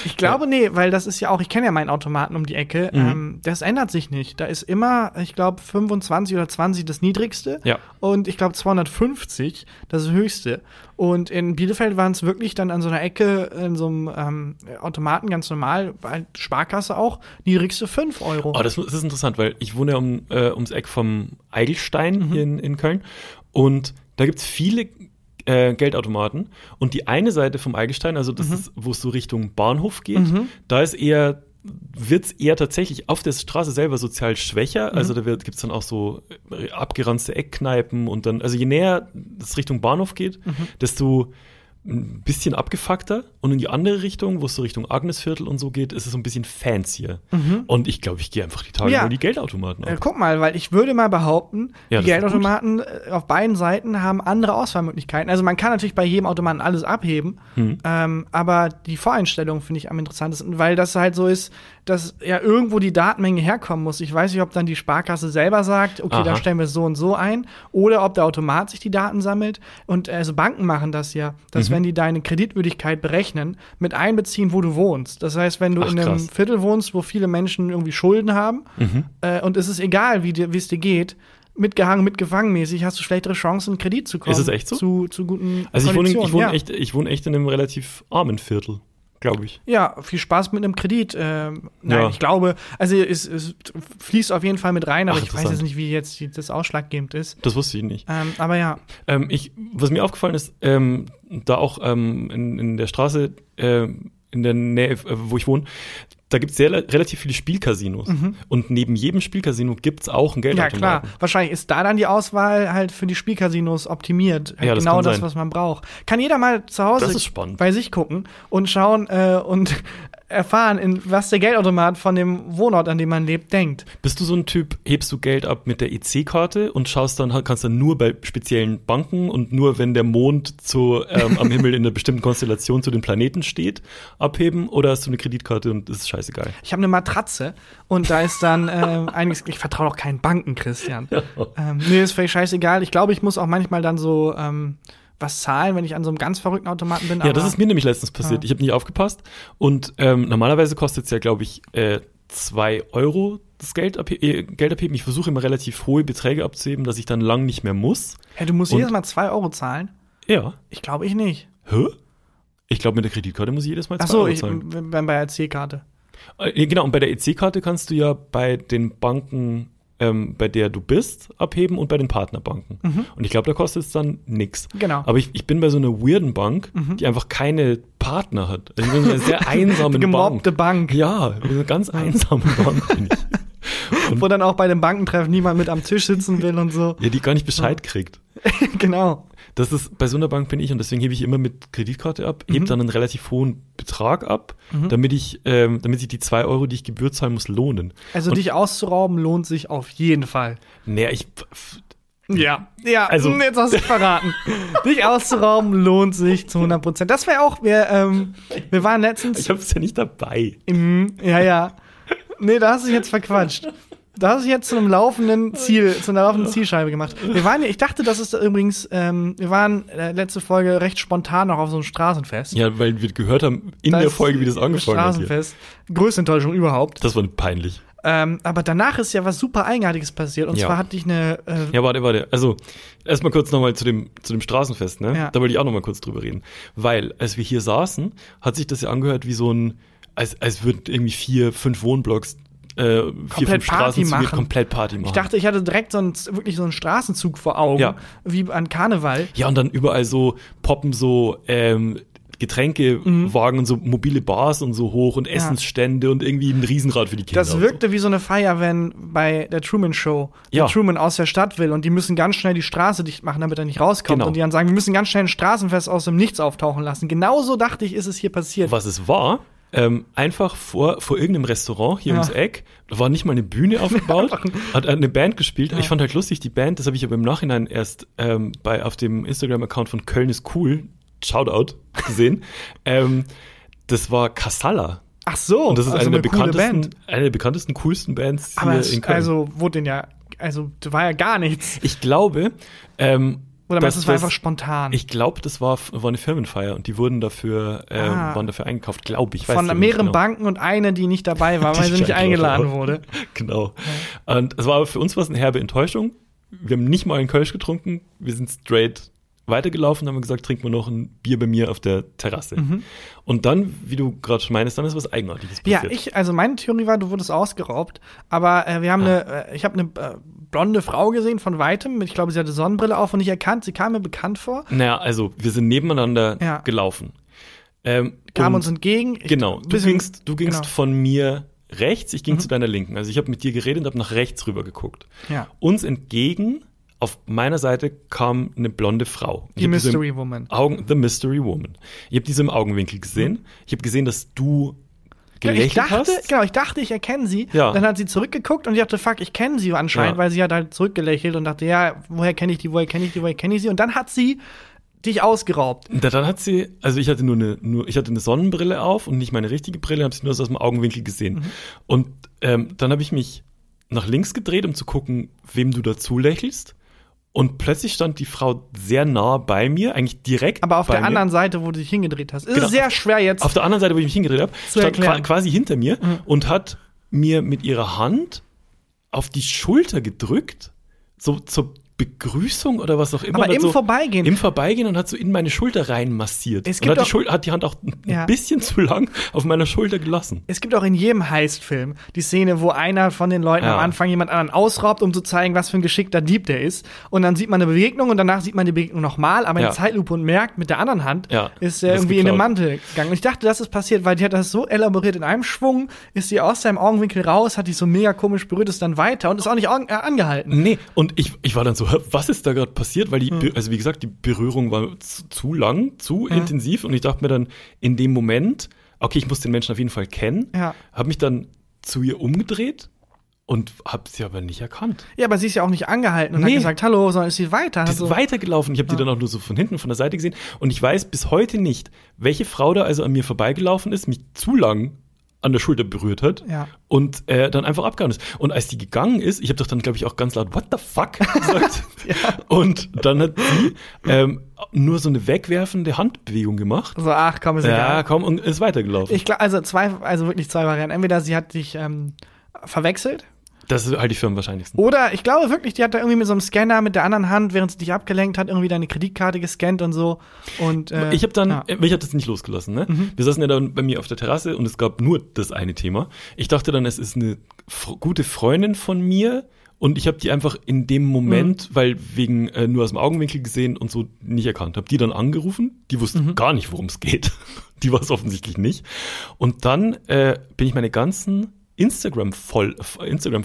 Ich glaube, nee, weil das ist ja auch, ich kenne ja meinen Automaten um die Ecke, Mhm. ähm, das ändert sich nicht. Da ist immer, ich glaube, 25 oder 20 das niedrigste Ja. und ich glaube 250 das höchste. Und in Bielefeld waren es wirklich dann an so einer Ecke in so einem ähm, Automaten ganz normal, weil Sparkasse auch, niedrigste 5 Euro. Oh, das, das ist interessant, weil ich wohne ja um, äh, ums Eck vom Eigelstein Mhm. hier in, in Köln und da gibt's viele äh, Geldautomaten und die eine Seite vom Eigelstein, also Mhm. das ist, wo es so Richtung Bahnhof geht, da ist eher wird's eher tatsächlich auf der Straße selber sozial Mhm. schwächer. Also da wird, gibt's dann auch so äh, abgeranzte Eckkneipen und dann, also je näher es Richtung Bahnhof geht, Mhm. desto ein bisschen abgefuckter und in die andere Richtung, wo es so Richtung Agnesviertel und so geht, ist es so ein bisschen fancier. Und ich glaube, ich gehe einfach die Tage Mhm. Ja. über die Geldautomaten Äh, ab. guck mal, weil ich würde mal behaupten, Ja, die Geldautomaten äh, auf beiden Seiten haben andere Auswahlmöglichkeiten. Also man kann natürlich bei jedem Automaten alles abheben, Hm. ähm, aber die Voreinstellung finde ich am interessantesten, weil das halt so ist, dass ja irgendwo die Datenmenge herkommen muss. Ich weiß nicht, ob dann die Sparkasse selber sagt, okay, da Aha. stellen wir es so und so ein, oder ob der Automat sich die Daten sammelt. Und also Banken machen das ja, dass Mhm. wenn die deine Kreditwürdigkeit berechnen, mit einbeziehen, wo du wohnst. Das heißt, wenn du Ach, in einem krass. Viertel wohnst, wo viele Menschen irgendwie Schulden haben, Mhm. äh, und es ist egal, wie es dir geht, mitgehangen, mitgefangen mäßig, hast du schlechtere Chancen, Kredit zu kommen. Ist es echt so? Zu, zu guten Also ich wohne, ich, wohne ja. echt, ich wohne echt in einem relativ armen Viertel, glaube ich. Ja, viel Spaß mit einem Kredit. Ähm, nein, Ja. ich glaube, also es, es fließt auf jeden Fall mit rein, aber Ach, ich weiß jetzt nicht, wie jetzt die- das ausschlaggebend ist. Das wusste ich nicht. Ähm, aber ja, Ähm, ich, was mir aufgefallen ist, ähm, da auch ähm, in, in der Straße, ähm, in der Nähe, äh, wo ich wohne, da gibt es relativ viele Spielcasinos. Und neben jedem Spielcasino gibt es auch ein Mhm. ja Geldautomaten. klar. Wahrscheinlich ist da dann die Auswahl halt für die Spielcasinos optimiert. Ja, das genau das, sein. was man braucht. Kann jeder mal zu Hause bei sich gucken und schauen äh, und erfahren, in was der Geldautomat von dem Wohnort, an dem man lebt, denkt. Bist du so ein Typ, hebst du Geld ab mit der EC-Karte und schaust dann, kannst dann nur bei speziellen Banken und nur wenn der Mond zu, ähm, am Himmel in einer bestimmten Konstellation zu den Planeten steht, abheben oder hast du eine Kreditkarte und ist scheißegal. Ich habe eine Matratze und da ist dann äh, einiges. Ich vertraue doch keinen Banken, Christian. ähm, nee, ist völlig scheißegal. Ich glaube, ich muss auch manchmal dann so ähm, was zahlen, wenn ich an so einem ganz verrückten Automaten bin. Ja, das ist mir nämlich letztens passiert. Ja. Ich habe nicht aufgepasst. Und ähm, normalerweise kostet es ja, glaube ich, äh, zwei Euro das Geld, abhe äh, Geld abheben. Ich versuche immer relativ hohe Beträge abzuheben, dass ich dann lang nicht mehr muss. Hey, du musst Und- jedes Mal zwei Euro zahlen? Ja. Ich glaube, ich nicht. Hä? Ich glaube, mit der Kreditkarte muss ich jedes Mal zwei Ach so, Euro ich zahlen. bin bei der C-Karte. Äh, genau, und bei der EC-Karte kannst du ja bei den Banken, ähm, bei der du bist, abheben und bei den Partnerbanken. Und ich glaube, da kostet es dann. Mhm. Genau. Mhm. Aber ich, ich bin bei so einer weirden Bank, die einfach keine Partner hat. Also einer sehr einsamen Gemobbte Bank. Bank. Ja, in einer ganz einsamen Bank bin ich. Wo dann auch bei dem Bankentreffen niemand mit am Tisch sitzen will und so. Ja, die gar nicht Bescheid kriegt. genau. Das ist, bei so einer Bank bin ich und deswegen hebe ich immer mit Kreditkarte ab, Mhm. hebe dann einen relativ hohen Betrag ab, damit ich, ähm, damit sich die zwei Euro, die ich Gebühr zahlen muss, lohnen. Also Und- dich auszurauben lohnt sich auf jeden Fall. Naja, ich, Ja, ja, Also- jetzt hast du verraten. Dich auszurauben lohnt sich zu 100 Prozent. Das wäre auch, wir, ähm, wir waren letztens ich habe es ja nicht dabei. im, ja, ja. Nee, da hast du dich jetzt verquatscht. Da hast du dich jetzt zu einem laufenden Ziel, zu einer laufenden Zielscheibe gemacht. Wir waren ja, ich dachte, das ist übrigens, ähm, wir waren äh, letzte Folge recht spontan noch auf so einem Straßenfest. Ja, weil wir gehört haben in Das der Folge, wie das angefangen hat. Straßenfest. Größte Enttäuschung überhaupt. Das war peinlich. Ähm, aber danach ist ja was super Eigenartiges passiert. Und Ja. zwar hatte ich eine, äh, Ja, warte, warte. Also, erstmal kurz nochmal zu dem, zu dem Straßenfest, ne? Ja. Da wollte ich auch nochmal kurz drüber reden. Weil, als wir hier saßen, hat sich das ja angehört wie so ein, als, als würden irgendwie vier, fünf Wohnblocks, äh, vier, fünf Party Straßenzüge komplett Party machen. ich dachte, ich hatte direkt so einen, wirklich so einen Straßenzug vor Augen. Ja. Wie an Karneval. Ja, und dann überall so poppen so ähm, Getränkewagen und so mobile Bars und so hoch und Essensstände und irgendwie ein Riesenrad für die Kinder. Das wirkte wie so eine Feier, wenn bei der Truman Show Ja. der Truman aus der Stadt will und die müssen ganz schnell die Straße dicht machen, damit er nicht rauskommt. Genau. Und die dann sagen, wir müssen ganz schnell ein Straßenfest aus dem Nichts auftauchen lassen. Genauso dachte ich, ist es hier passiert. So. Was es war, ähm, einfach vor, vor irgendeinem Restaurant hier Ja. ums Eck, da war nicht mal eine Bühne aufgebaut, hat eine Band gespielt. Ich fand halt lustig, die Band, das habe ich aber im Nachhinein erst ähm, bei, auf dem Instagram-Account von Köln ist cool, Shoutout, gesehen. ähm, das war Kassala. Ach so, Und das ist also eine, der coole bekanntesten, Band. eine der bekanntesten, coolsten Bands Aber hier es, in Köln. also wurde denn ja, also da war ja gar nichts. ich glaube, ähm, Oder es war das- einfach spontan? Ich glaube, das war, war eine Firmenfeier und die wurden dafür, äh, Ah. waren dafür eingekauft, glaube ich. Von mehreren genau. Banken und eine, die nicht dabei war, weil sie nicht eingeladen dort. wurde. Genau. Und es war für uns was eine herbe Enttäuschung. Wir haben nicht mal einen Kölsch getrunken. Wir sind straight weitergelaufen, haben gesagt, trinken wir noch ein Bier bei mir auf der Terrasse. Und dann, wie du gerade schon meinst, dann ist was Eigenartiges Ja, passiert. ich, also meine Theorie war, du wurdest ausgeraubt, aber äh, wir haben Ah. eine, äh, ich habe eine äh, blonde Frau gesehen von weitem, ich glaube, sie hatte Sonnenbrille auf und nicht erkannt, sie kam mir bekannt vor, naja, also wir sind nebeneinander Ja. gelaufen. Ähm, kam und- uns entgegen. Ich- Genau, du bisschen- gingst, du gingst genau. Mhm. von mir rechts, ich ging zu deiner linken. Also ich habe mit dir geredet und habe nach rechts rüber geguckt. Ja. Uns entgegen, auf meiner Seite, kam eine blonde Frau. Ich Die Mystery Woman. Augen, The Mystery Woman. Ich habe diese im Augenwinkel gesehen. Ich habe gesehen, dass du gelächelt ich dachte, hast. genau, ich dachte, ich erkenne sie. Ja. Dann hat sie zurückgeguckt und ich dachte, fuck, ich kenne sie anscheinend, Ja. weil sie hat halt zurückgelächelt und dachte, ja, woher kenne ich die, woher kenne ich die, woher kenne ich sie? Und dann hat sie dich ausgeraubt. Da- Dann hat sie, also ich hatte nur eine, nur, ich hatte eine Sonnenbrille auf und nicht meine richtige Brille, habe sie nur aus dem Augenwinkel gesehen. Mhm. Und ähm, dann habe ich mich nach links gedreht, um zu gucken, wem du dazu lächelst. Und plötzlich stand die Frau sehr nah bei mir, eigentlich direkt. Aber auf der mir. anderen Seite, wo du dich hingedreht hast. Ist Genau. sehr schwer jetzt. Auf der anderen Seite, wo ich mich hingedreht habe, stand erklären. Mhm. qua- quasi hinter mir und hat mir mit ihrer Hand auf die Schulter gedrückt, so zur Begrüßung oder was auch immer. Aber Und hat im so, Vorbeigehen. Im Vorbeigehen und hat so in meine Schulter rein massiert. Es und gibt hat die, auch- Schul hat die Hand auch ein Ja. bisschen zu lang auf meiner Schulter gelassen. Es gibt auch in jedem Heist-Film die Szene, wo einer von den Leuten Ja. am Anfang jemand anderen ausraubt, um zu zeigen, was für ein geschickter Dieb der ist. Und dann sieht man eine Begegnung und danach sieht man die Begegnung nochmal, aber in Ja. Zeitlupe und merkt, mit der anderen Hand ist er irgendwie in den. Mantel gegangen. Und ich dachte, das ist passiert, weil die hat das so elaboriert in einem Schwung, ist sie aus seinem Augenwinkel raus, hat die so mega komisch berührt, ist dann weiter und ist auch nicht äh, angehalten. Nee, und ich, ich war dann so, was ist da gerade passiert? Weil die, Hm. Also wie gesagt, die Berührung war zu, zu lang, zu intensiv und ich dachte mir dann in dem Moment, okay, ich muss den Menschen auf jeden Fall kennen, Ja. habe mich dann zu ihr umgedreht und habe sie aber nicht erkannt. Ja, aber sie ist ja auch nicht angehalten und Nee. hat gesagt, hallo, sondern ist sie weiter. Die ist Also, weitergelaufen. Ich habe die dann auch nur so von hinten, von der Seite gesehen. Und ich weiß bis heute nicht, welche Frau da also an mir vorbeigelaufen ist, mich zu lang an der Schulter berührt hat Ja. und äh, dann einfach abgehauen ist. Und als die gegangen ist, ich habe doch dann, glaube ich, auch ganz laut, what the fuck gesagt. Und dann hat sie ähm, nur so eine wegwerfende Handbewegung gemacht. So, ach komm, ist Ja, egal. komm, und ist weitergelaufen. Ich glaube, also zwei, also wirklich zwei Varianten. Entweder sie hat dich ähm, verwechselt das halte ich für am wahrscheinlichsten. oder ich glaube wirklich, die hat da irgendwie mit so einem Scanner mit der anderen Hand, während sie dich abgelenkt hat, irgendwie deine Kreditkarte gescannt und so. Und äh, ich habe dann, ja. Mhm. äh, mich hat das nicht losgelassen. Ne? Wir saßen ja dann bei mir auf der Terrasse und es gab nur das eine Thema. Ich dachte dann, es ist eine gute Freundin von mir und ich habe die einfach in dem Moment, Mhm. weil wegen äh, nur aus dem Augenwinkel gesehen und so nicht erkannt, habe die dann angerufen. Die wusste Mhm. gar nicht, worum es geht. Die war es offensichtlich nicht. Und dann äh, bin ich meine ganzen Instagram -Fol Instagram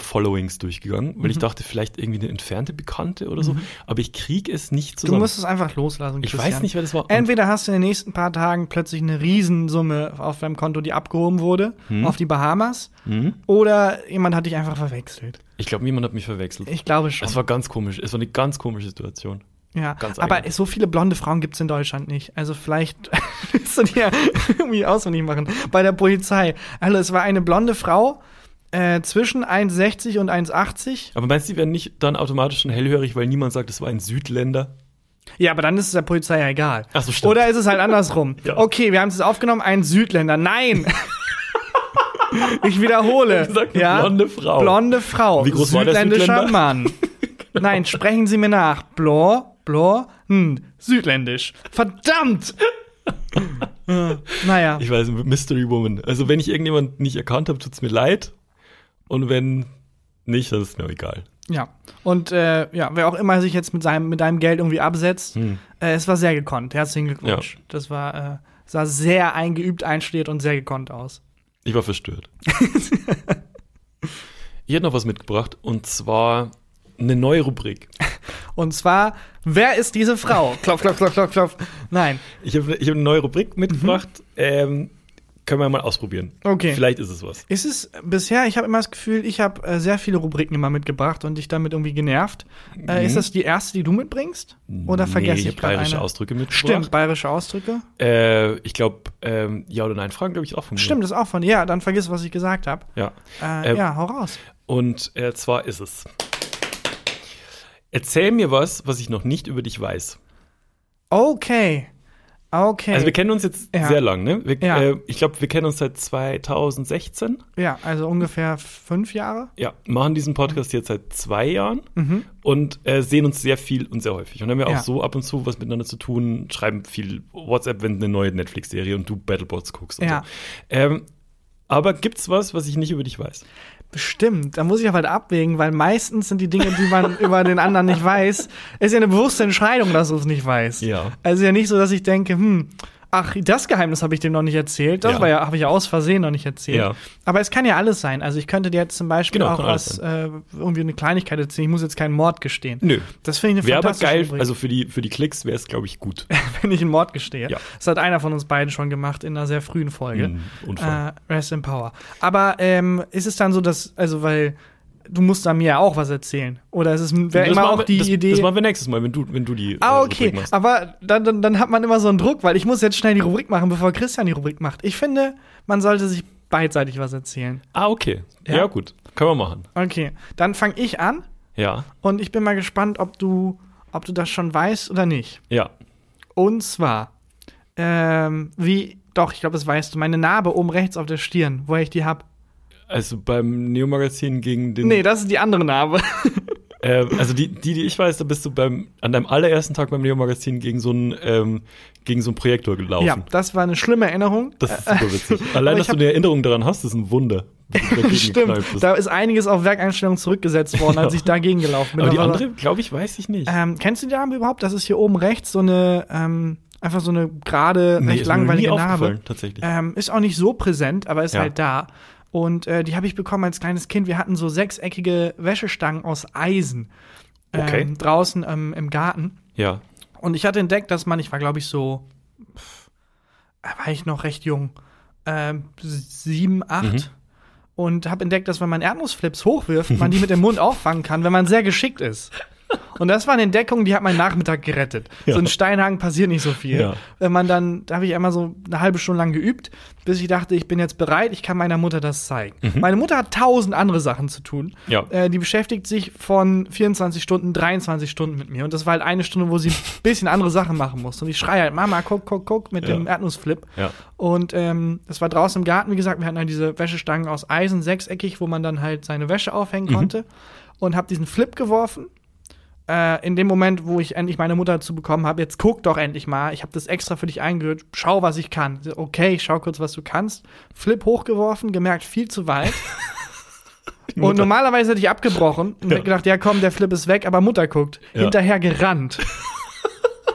durchgegangen, weil Mhm. ich dachte, vielleicht irgendwie eine entfernte Bekannte oder so. Aber ich krieg es nicht Du zusammen. musst es einfach loslassen. ich Christian. weiß nicht, wer das war. Entweder hast du in den nächsten paar Tagen plötzlich eine Riesensumme auf deinem Konto, die abgehoben wurde, Hm? auf die Bahamas, Mhm. oder jemand hat dich einfach verwechselt. Ich glaube, niemand hat mich verwechselt. Ich glaube schon. Es war ganz komisch. Es war eine ganz komische Situation. Ja. ganz Aber so viele blonde Frauen gibt es in Deutschland nicht. Also vielleicht willst du dir irgendwie auswendig machen. Bei der Polizei. Also es war eine blonde Frau äh, zwischen 1,60 und 1,80. Aber meinst du, die werden nicht dann automatisch schon hellhörig, weil niemand sagt, es war ein Südländer? Ja, aber dann ist es der Polizei ja egal. Ach so, stimmt. Oder ist es halt andersrum? Ja. Okay, wir haben es jetzt aufgenommen, ein Südländer. Nein! ich wiederhole. Sag eine blonde Frau. Blonde Frau. Wie groß war der Südländischer Südländer? Mann. Nein, sprechen Sie mir nach. Blor, Blor, hm, südländisch. Verdammt! Naja. Ich weiß, Mystery Woman. Also wenn ich irgendjemand nicht erkannt habe, tut's mir leid. Und wenn nicht, dann ist mir auch egal. Ja. Und äh, ja, wer auch immer sich jetzt mit seinem mit deinem Geld irgendwie absetzt, Hm. äh, es war sehr gekonnt. Herzlichen Glückwunsch. Das war äh, sah sehr eingeübt, einstudiert und sehr gekonnt aus. Ich war verstört. ich hätte noch was mitgebracht und zwar eine neue Rubrik. Und zwar, wer ist diese Frau? klopf, klopf, klopf, klopf, klopf. Nein. Ich habe ich hab eine neue Rubrik mitgebracht. Ähm, können wir mal ausprobieren. Mhm. Okay. Vielleicht ist es was. Ist es bisher, ich habe immer das Gefühl, ich habe äh, sehr viele Rubriken immer mitgebracht und dich damit irgendwie genervt. Äh, ist das die erste, die du mitbringst? Oder vergesse Mhm. nee, ich hab gerade bayerische eine? Ausdrücke mitgebracht. Stimmt, bayerische Ausdrücke. Äh, ich glaube, ähm, ja oder nein Fragen, glaube ich, auch von mir. Stimmt, das ist auch von dir. Ja, dann vergiss, was ich gesagt habe. Ja. Äh, Ähm, ja, hau raus. Und äh, zwar ist es. Erzähl mir was, was ich noch nicht über dich weiß. Okay. Okay. Also wir kennen uns jetzt Ja. sehr lang, ne? Wir, Ja. äh, ich glaube, wir kennen uns seit 2016. ja, also ungefähr fünf Jahre. Ja, machen diesen Podcast jetzt seit zwei Jahren Mhm. und äh, sehen uns sehr viel und sehr häufig. Und haben ja auch so ab und zu was miteinander zu tun, schreiben viel WhatsApp, wenn eine neue Netflix-Serie und du Battlebots guckst und Ja. so. Ähm, aber gibt's was, was ich nicht über dich weiß? Bestimmt. Da muss ich aber halt abwägen, weil meistens sind die Dinge, die man über den anderen nicht weiß, ist ja eine bewusste Entscheidung, dass du es nicht weißt. Ja. Also ja nicht so, dass ich denke, hm, ach, das Geheimnis habe ich dem noch nicht erzählt. Das Ja. war ja, habe ich ja aus Versehen noch nicht erzählt. Ja. Aber es kann ja alles sein. Also ich könnte dir jetzt zum Beispiel Genau, auch was, äh, irgendwie eine Kleinigkeit erzählen. Ich muss jetzt keinen Mord gestehen. Nö. Das finde ich eine Wäre aber fantastische geil, Rubrik, also für die, für die Klicks wäre es, glaube ich, gut. wenn ich einen Mord gestehe. Ja. Das hat einer von uns beiden schon gemacht in einer sehr frühen Folge. Hm, Unfall. Äh, Rest in Power. Aber ähm, ist es dann so, dass, also weil du musst da mir ja auch was erzählen. Oder es wäre immer machen auch die das, Idee. Das machen wir nächstes Mal, wenn du, wenn du die äh, Ah, okay. Machst. Aber dann, dann, dann hat man immer so einen Druck, weil ich muss jetzt schnell die Rubrik machen, bevor Christian die Rubrik macht. Ich finde, man sollte sich beidseitig was erzählen. Ah, okay. Ja, Ja. gut. Können wir machen. Okay, dann fange ich an Ja, und ich bin mal gespannt, ob du, ob du das schon weißt oder nicht. ja. Und zwar, ähm, wie, doch, ich glaube, das weißt du, meine Narbe oben rechts auf der Stirn, woher ich die hab. Also beim Neo-Magazin gegen den. Nee, das ist die andere Narbe. Äh, also die, die, die ich weiß, da bist du beim, an deinem allerersten Tag beim Neo-Magazin gegen so einen, ähm, gegen so einen Projektor gelaufen. ja, das war eine schlimme Erinnerung. Das ist super witzig. Allein, dass du eine Erinnerung daran hast, ist ein Wunder. Stimmt, da ist einiges auf Werkeinstellungen zurückgesetzt worden, als ich dagegen gelaufen bin. Aber die andere, glaube ich, weiß ich nicht. Ähm, kennst du die Narbe überhaupt? Das ist hier oben rechts so eine, ähm, einfach so eine gerade, Nee, recht langweilige Narbe. tatsächlich. Ähm, ist auch nicht so präsent, aber ist Ja. halt da. Und äh, die habe ich bekommen als kleines Kind. Wir hatten so sechseckige Wäschestangen aus Eisen Okay. ähm, draußen ähm, im Garten. ja. Und ich hatte entdeckt, dass man, ich war glaube ich so, pff, war ich noch recht jung, ähm, sieben, acht. Mhm. Und habe entdeckt, dass wenn man Erdnussflips hochwirft, man die mit dem Mund auffangen kann, wenn man sehr geschickt ist. Und das war eine Entdeckung, die hat meinen Nachmittag gerettet. Ja. So in Steinhagen passiert nicht so viel. Ja. Wenn man dann, da habe ich einmal so eine halbe Stunde lang geübt, bis ich dachte, ich bin jetzt bereit, ich kann meiner Mutter das zeigen. Meine Mutter hat tausend andere Sachen zu tun. Mhm. Ja. Äh, die beschäftigt sich von 24 Stunden, 23 Stunden mit mir. Und das war halt eine Stunde, wo sie ein bisschen andere Sachen machen musste. Und ich schreie halt, Mama, guck, guck, guck, mit dem Erdnussflip. Ja. Und ähm, das war draußen im Garten, wie gesagt, wir hatten halt diese Wäschestangen aus Eisen, sechseckig, wo man dann halt seine Wäsche aufhängen konnte. Und habe diesen Flip geworfen. Äh, in dem Moment, wo ich endlich meine Mutter dazu bekommen habe, jetzt guck doch endlich mal, ich habe das extra für dich eingehört, schau, was ich kann. Okay, ich schau kurz, was du kannst. Flip hochgeworfen, gemerkt, viel zu weit. Und normalerweise hätte ich abgebrochen und hätte gedacht, ja komm, der Flip ist weg, aber Mutter guckt. Ja. Hinterher gerannt.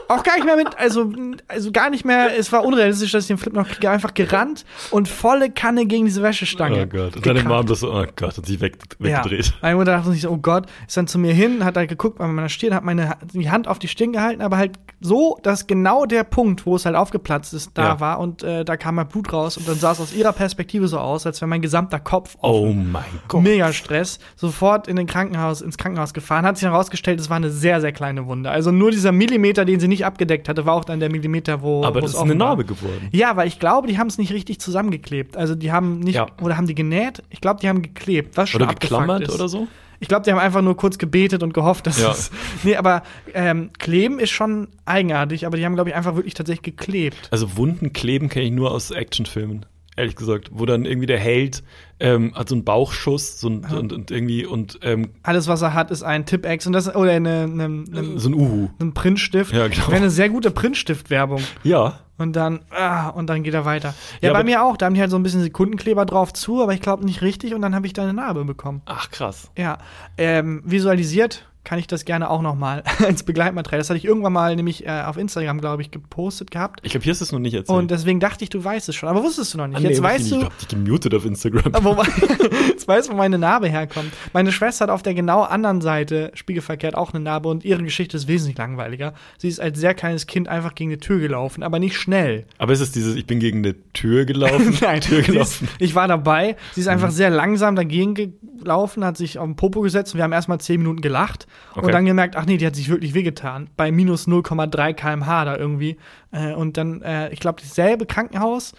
Auch gar nicht mehr mit, also, also gar nicht mehr, es war unrealistisch, dass ich den Flip noch kriege, einfach gerannt und volle Kanne gegen diese Wäschestange. Oh Gott. Und deine. Mom das so, oh Gott, hat sich weg, weggedreht. Ja. Meine Mutter dachte sich so, oh Gott, ist dann zu mir hin, hat halt geguckt, bei meiner Stirn, hat meine die Hand auf die Stirn gehalten, aber halt so, dass genau der Punkt, wo es halt aufgeplatzt ist, da Ja. war und äh, da kam halt Blut raus und dann sah es aus ihrer Perspektive so aus, als wäre mein gesamter Kopf Oh offen. mein Gott. Mega Stress, sofort in den Krankenhaus, ins Krankenhaus gefahren, hat sich dann herausgestellt, es war eine sehr, sehr kleine Wunde. Also nur dieser Millimeter, den sie nicht abgedeckt hatte, war auch dann der Millimeter, wo Aber das ist eine war. Narbe geworden. Ja, weil ich glaube, die haben es nicht richtig zusammengeklebt. Also die haben nicht, Ja. oder haben die genäht? Ich glaube, die haben geklebt, was schon Oder geklammert ist. oder so? Ich glaube, die haben einfach nur kurz gebetet und gehofft, dass Ja. es. Nee, aber ähm, kleben ist schon eigenartig, aber die haben, glaube ich, einfach wirklich tatsächlich geklebt. Also Wunden kleben kenne ich nur aus Actionfilmen, ehrlich gesagt. Wo dann irgendwie der Held ähm, hat so einen Bauchschuss so ein, und, und irgendwie und ähm, Alles, was er hat, ist ein Tipp-Ex und das oder eine, eine, eine, so ein Uhu. ein Printstift. Ja, genau. Wäre eine sehr gute Printstift-Werbung. Ja. Und dann, ah, und dann geht er weiter. Ja, Ja, bei mir auch. Da haben die halt so ein bisschen Sekundenkleber drauf zu, aber ich glaube nicht richtig und dann habe ich da eine Narbe bekommen. Ach krass. Ja, ähm, visualisiert kann ich das gerne auch noch mal als Begleitmaterial. Das hatte ich irgendwann mal nämlich äh, auf Instagram, glaube ich, gepostet gehabt. Ich glaube, hier du es noch nicht erzählt. Und deswegen dachte ich, du weißt es schon. Aber wusstest du noch nicht. Ah, nee, Jetzt weißt ich du. Ich hab dich gemutet auf Instagram. wo, jetzt weißt du, wo meine Narbe herkommt. Meine Schwester hat auf der genau anderen Seite, spiegelverkehrt, auch eine Narbe und ihre Geschichte ist wesentlich langweiliger. Sie ist als sehr kleines Kind einfach gegen eine Tür gelaufen, aber nicht schnell. Aber ist es dieses, ich bin gegen eine Tür gelaufen? Nein, Tür gelaufen. ist, ich war dabei. Sie ist einfach sehr langsam dagegen gelaufen, hat sich auf den Popo gesetzt und wir haben erstmal zehn Minuten gelacht Okay. und dann gemerkt, ach nee, die hat sich wirklich wehgetan. Bei minus 0,3 kmh da irgendwie. Äh, und dann, äh, ich glaube, dasselbe Krankenhaus,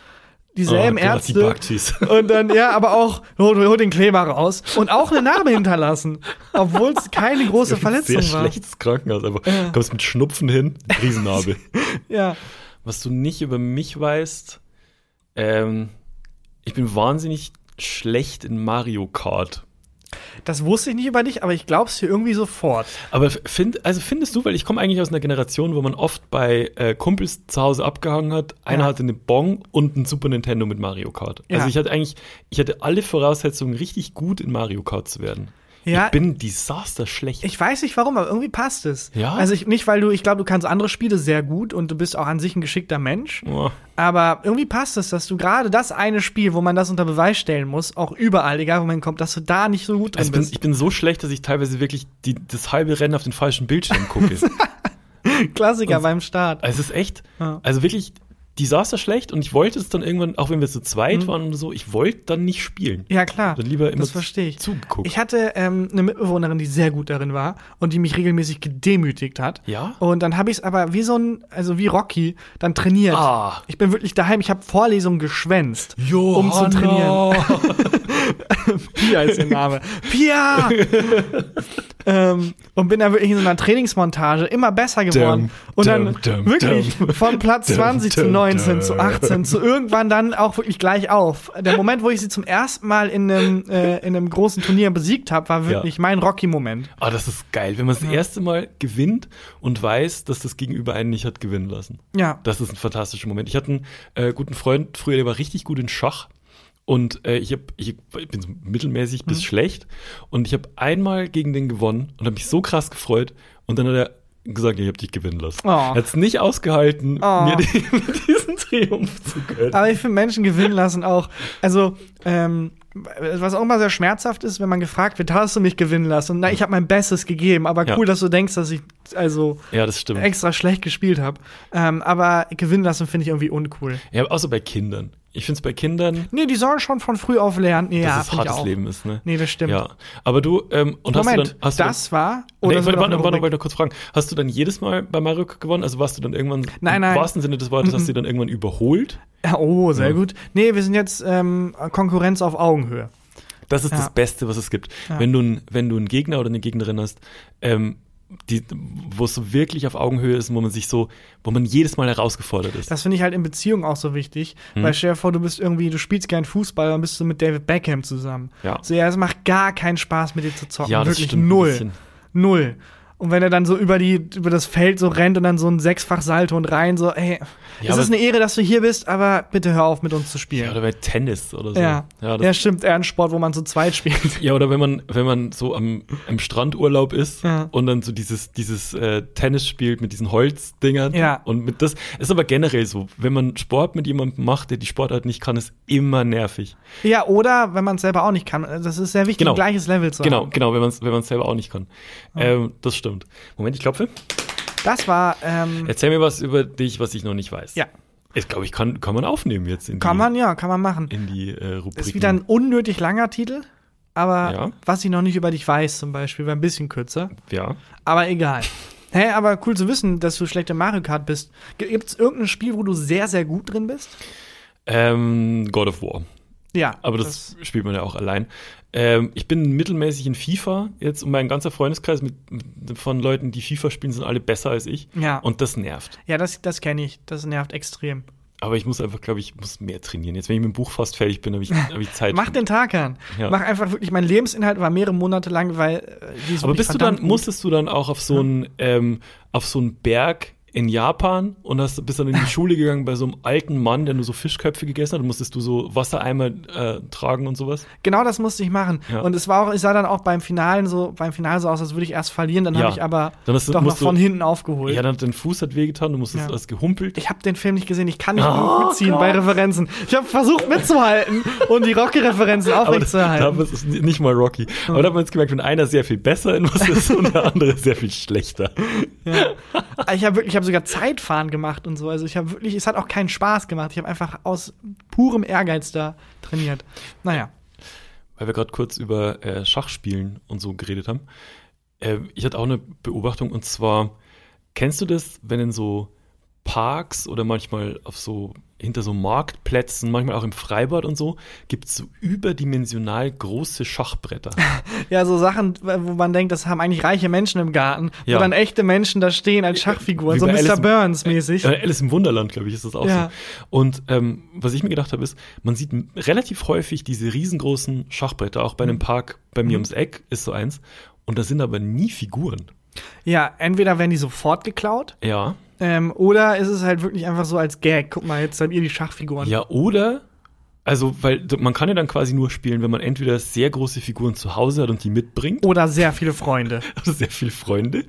dieselben Oh Ärzte. Die Baktis. Und dann, ja, aber auch, hol, hol den Kleber raus. Und auch eine Narbe hinterlassen. Obwohl es keine große Verletzung Sehr war. schlechtes Krankenhaus. Einfach kommst mit Schnupfen hin, Riesennarbe. Ja. Was du nicht über mich weißt, ähm, ich bin wahnsinnig schlecht in Mario Kart. Das wusste ich nicht über dich, aber ich glaub's dir irgendwie sofort. Aber find, also findest du, weil ich komme eigentlich aus einer Generation, wo man oft bei äh, Kumpels zu Hause abgehangen hat, einer Ja. hatte eine Bong und ein Super Nintendo mit Mario Kart. Ja. Also ich hatte eigentlich, ich hatte alle Voraussetzungen, richtig gut in Mario Kart zu werden. Ja. Ich bin disaster schlecht. Ich weiß nicht warum, aber irgendwie passt es. Ja? Also ich, nicht, weil du, ich glaube, du kannst andere Spiele sehr gut und du bist auch an sich ein geschickter Mensch. Oh. Aber irgendwie passt es, dass du gerade das eine Spiel, wo man das unter Beweis stellen muss, auch überall, egal wo man kommt, dass du da nicht so gut drin Also ich, bin, bist. ich bin so schlecht, dass ich teilweise wirklich die, das halbe Rennen auf den falschen Bildschirm gucke. Klassiker beim Start. Also es ist echt, Ja. also wirklich Desaster schlecht und ich wollte es dann irgendwann, auch wenn wir zu zweit waren oder so, ich wollte dann nicht spielen. Ja, klar. Dann lieber immer das verstehe ich. zugeguckt. Ich hatte ähm, eine Mitbewohnerin, die sehr gut darin war und die mich regelmäßig gedemütigt hat. Ja? Und dann habe ich es aber wie so ein, also wie Rocky, dann trainiert. Ah. Ich bin wirklich daheim, ich habe Vorlesungen geschwänzt, um zu trainieren. Pia ist ihr Name. Pia! ähm, und bin dann wirklich in so einer Trainingsmontage immer besser geworden. Dum, und dann dum, wirklich dum. von Platz Dum, 20 zu dum, 19 zu dum. 18 zu irgendwann dann auch wirklich gleich auf. Der Moment, wo ich sie zum ersten Mal in einem, äh, in einem großen Turnier besiegt habe, war wirklich mein Rocky-Moment. Ah, das ist geil, wenn man das erste Mal gewinnt und weiß, dass das Gegenüber einen nicht hat gewinnen lassen. Ja. Das ist ein fantastischer Moment. Ich hatte einen äh, guten Freund früher, der war richtig gut in Schach. Und äh, ich, hab, ich, ich bin so mittelmäßig Mhm. bis schlecht. Und ich habe einmal gegen den gewonnen und habe mich so krass gefreut. Und dann hat er gesagt, ich habe dich gewinnen lassen. Oh. Hat es nicht ausgehalten, Oh. mir die, diesen Triumph zu gönnen. Aber ich finde Menschen gewinnen lassen auch. Also, ähm, was auch immer sehr schmerzhaft ist, wenn man gefragt wird, hast du mich gewinnen lassen? Und na, ich habe mein Bestes gegeben, aber Ja. cool, dass du denkst, dass ich also Ja, das stimmt. extra schlecht gespielt habe. Ähm, aber gewinnen lassen finde ich irgendwie uncool. Ja, außer bei Kindern. Ich finde es bei Kindern, Nee, die sollen schon von früh auf lernen. Ja, dass es find ich hartes auch. Leben ist, ne? Nee, das stimmt. Ja. Aber du, ähm, und Moment, hast du dann, hast das war. du Oder dann, nee, sind wir warte, noch warte, warte, kurz fragen. Hast du dann jedes Mal bei Mario gewonnen? Also warst du dann irgendwann, Nein, nein. im wahrsten Sinne des Wortes, hast du dann irgendwann überholt? Ja, oh, sehr Ja. gut. Nee, wir sind jetzt ähm, Konkurrenz auf Augenhöhe. Das ist Ja. das Beste, was es gibt. Ja. Wenn, du, ein- wenn du einen Gegner oder eine Gegnerin hast, ähm, die, wo es so wirklich auf Augenhöhe ist, wo man sich so, wo man jedes Mal herausgefordert ist. Das finde ich halt in Beziehungen auch so wichtig. Hm. Weil stell dir vor, du bist irgendwie, du spielst gern Fußball, dann bist du mit David Beckham zusammen. Ja. So, ja, es macht gar keinen Spaß, mit dir zu zocken. ja, Wirklich null. Null. Und wenn er dann so über, die, über das Feld so rennt und dann so ein Sechsfach-Salto und rein, so, ey, Ja, es ist eine Ehre, dass du hier bist, aber bitte hör auf, mit uns zu Ja, spielen. oder bei Tennis oder so. Ja, ja, ja, stimmt, eher ein Sport, wo man zu zweit spielt. ja oder wenn man, wenn man so am, am Strandurlaub ist Ja. und dann so dieses, dieses äh, Tennis spielt mit diesen Holzdingern. Ja. Und mit das ist aber generell so. Wenn man Sport mit jemandem macht, der die Sportart nicht kann, ist immer nervig. Ja, oder wenn man es selber auch nicht kann. Das ist sehr wichtig, Genau. ein gleiches Level zu Genau, haben. genau, wenn man es wenn selber auch nicht kann. Ähm, das stimmt. Moment, ich klopfe. Das war, ähm, Erzähl mir was über dich, was ich noch nicht weiß. ja, Ich glaube, ich kann, kann man aufnehmen jetzt in kann die, man, ja, kann man machen. in die äh, Rubrik. Ist wieder ein unnötig langer Titel, aber Ja. was ich noch nicht über dich weiß, zum Beispiel, wäre ein bisschen kürzer. Ja. Aber egal. Hä, aber cool zu wissen, dass du schlecht im Mario Kart bist. Gibt es irgendein Spiel, wo du sehr, sehr gut drin bist? Ähm, God of War. Ja. Aber das, spielt man ja auch allein. Ähm, ich bin mittelmäßig in FIFA jetzt und mein ganzer Freundeskreis mit, mit, von Leuten, die FIFA spielen, sind alle besser als ich. Ja. Und das nervt. ja, das, das kenne ich. Das nervt extrem. Aber ich muss einfach, glaube ich, muss mehr trainieren. Jetzt, wenn ich mit dem Buch fast fertig bin, habe ich, hab ich Zeit. Mach den Tag an. Ja. Mach einfach wirklich, mein Lebensinhalt war mehrere Monate lang, weil äh, Aber bist du dann, gut. musstest du dann auch auf so einen, ähm, auf so einen Berg in Japan und hast, bist dann in die Schule gegangen bei so einem alten Mann, der nur so Fischköpfe gegessen hat? Und musstest du so Wassereimer äh, tragen und sowas? Genau das musste ich machen. Ja. Und es war auch, es sah dann auch beim Finalen so, beim Finale so aus, als würde ich erst verlieren. Dann Ja. habe ich aber Dann hast doch noch musst du- von hinten aufgeholt. Ja, dann dein Fuß hat wehgetan, du musstest Ja. hast gehumpelt. Ich habe den Film nicht gesehen, ich kann nicht Oh mitziehen Gott. bei Referenzen. Ich habe versucht mitzuhalten und die Rocky-Referenzen Aber das, da aufrechtzuerhalten. ist nicht mal Rocky. Aber da hat man jetzt gemerkt, wenn einer sehr viel besser in was ist und der andere sehr viel schlechter. Ich habe wirklich, ich habe sogar Zeitfahren gemacht und so. Also ich habe wirklich, es hat auch keinen Spaß gemacht. Ich habe einfach aus purem Ehrgeiz da trainiert. Naja. Weil wir gerade kurz über äh, Schachspielen und so geredet haben. Äh, ich hatte auch eine Beobachtung und zwar, kennst du das, wenn in so Parks oder manchmal auf so hinter so Marktplätzen, manchmal auch im Freibad und so, gibt es so überdimensional große Schachbretter. Ja, so Sachen, wo man denkt, das haben eigentlich reiche Menschen im Garten, Ja. wo dann echte Menschen da stehen als Schachfiguren, Wie so Mr. Alice im- Burns mäßig. Äh, Alice im Wunderland, glaube ich, ist das auch Ja. so. Und ähm, was ich mir gedacht habe, ist, man sieht relativ häufig diese riesengroßen Schachbretter, auch bei Mhm. einem Park bei mir ums Eck ist so eins. Und da sind aber nie Figuren. Ja, entweder werden die sofort geklaut, Ja. Ähm, oder ist es halt wirklich einfach so als Gag. Guck mal, jetzt habt ihr die Schachfiguren. Ja, oder, also, weil man kann ja dann quasi nur spielen, wenn man entweder sehr große Figuren zu Hause hat und die mitbringt, Oder sehr viele Freunde. also sehr viele Freunde,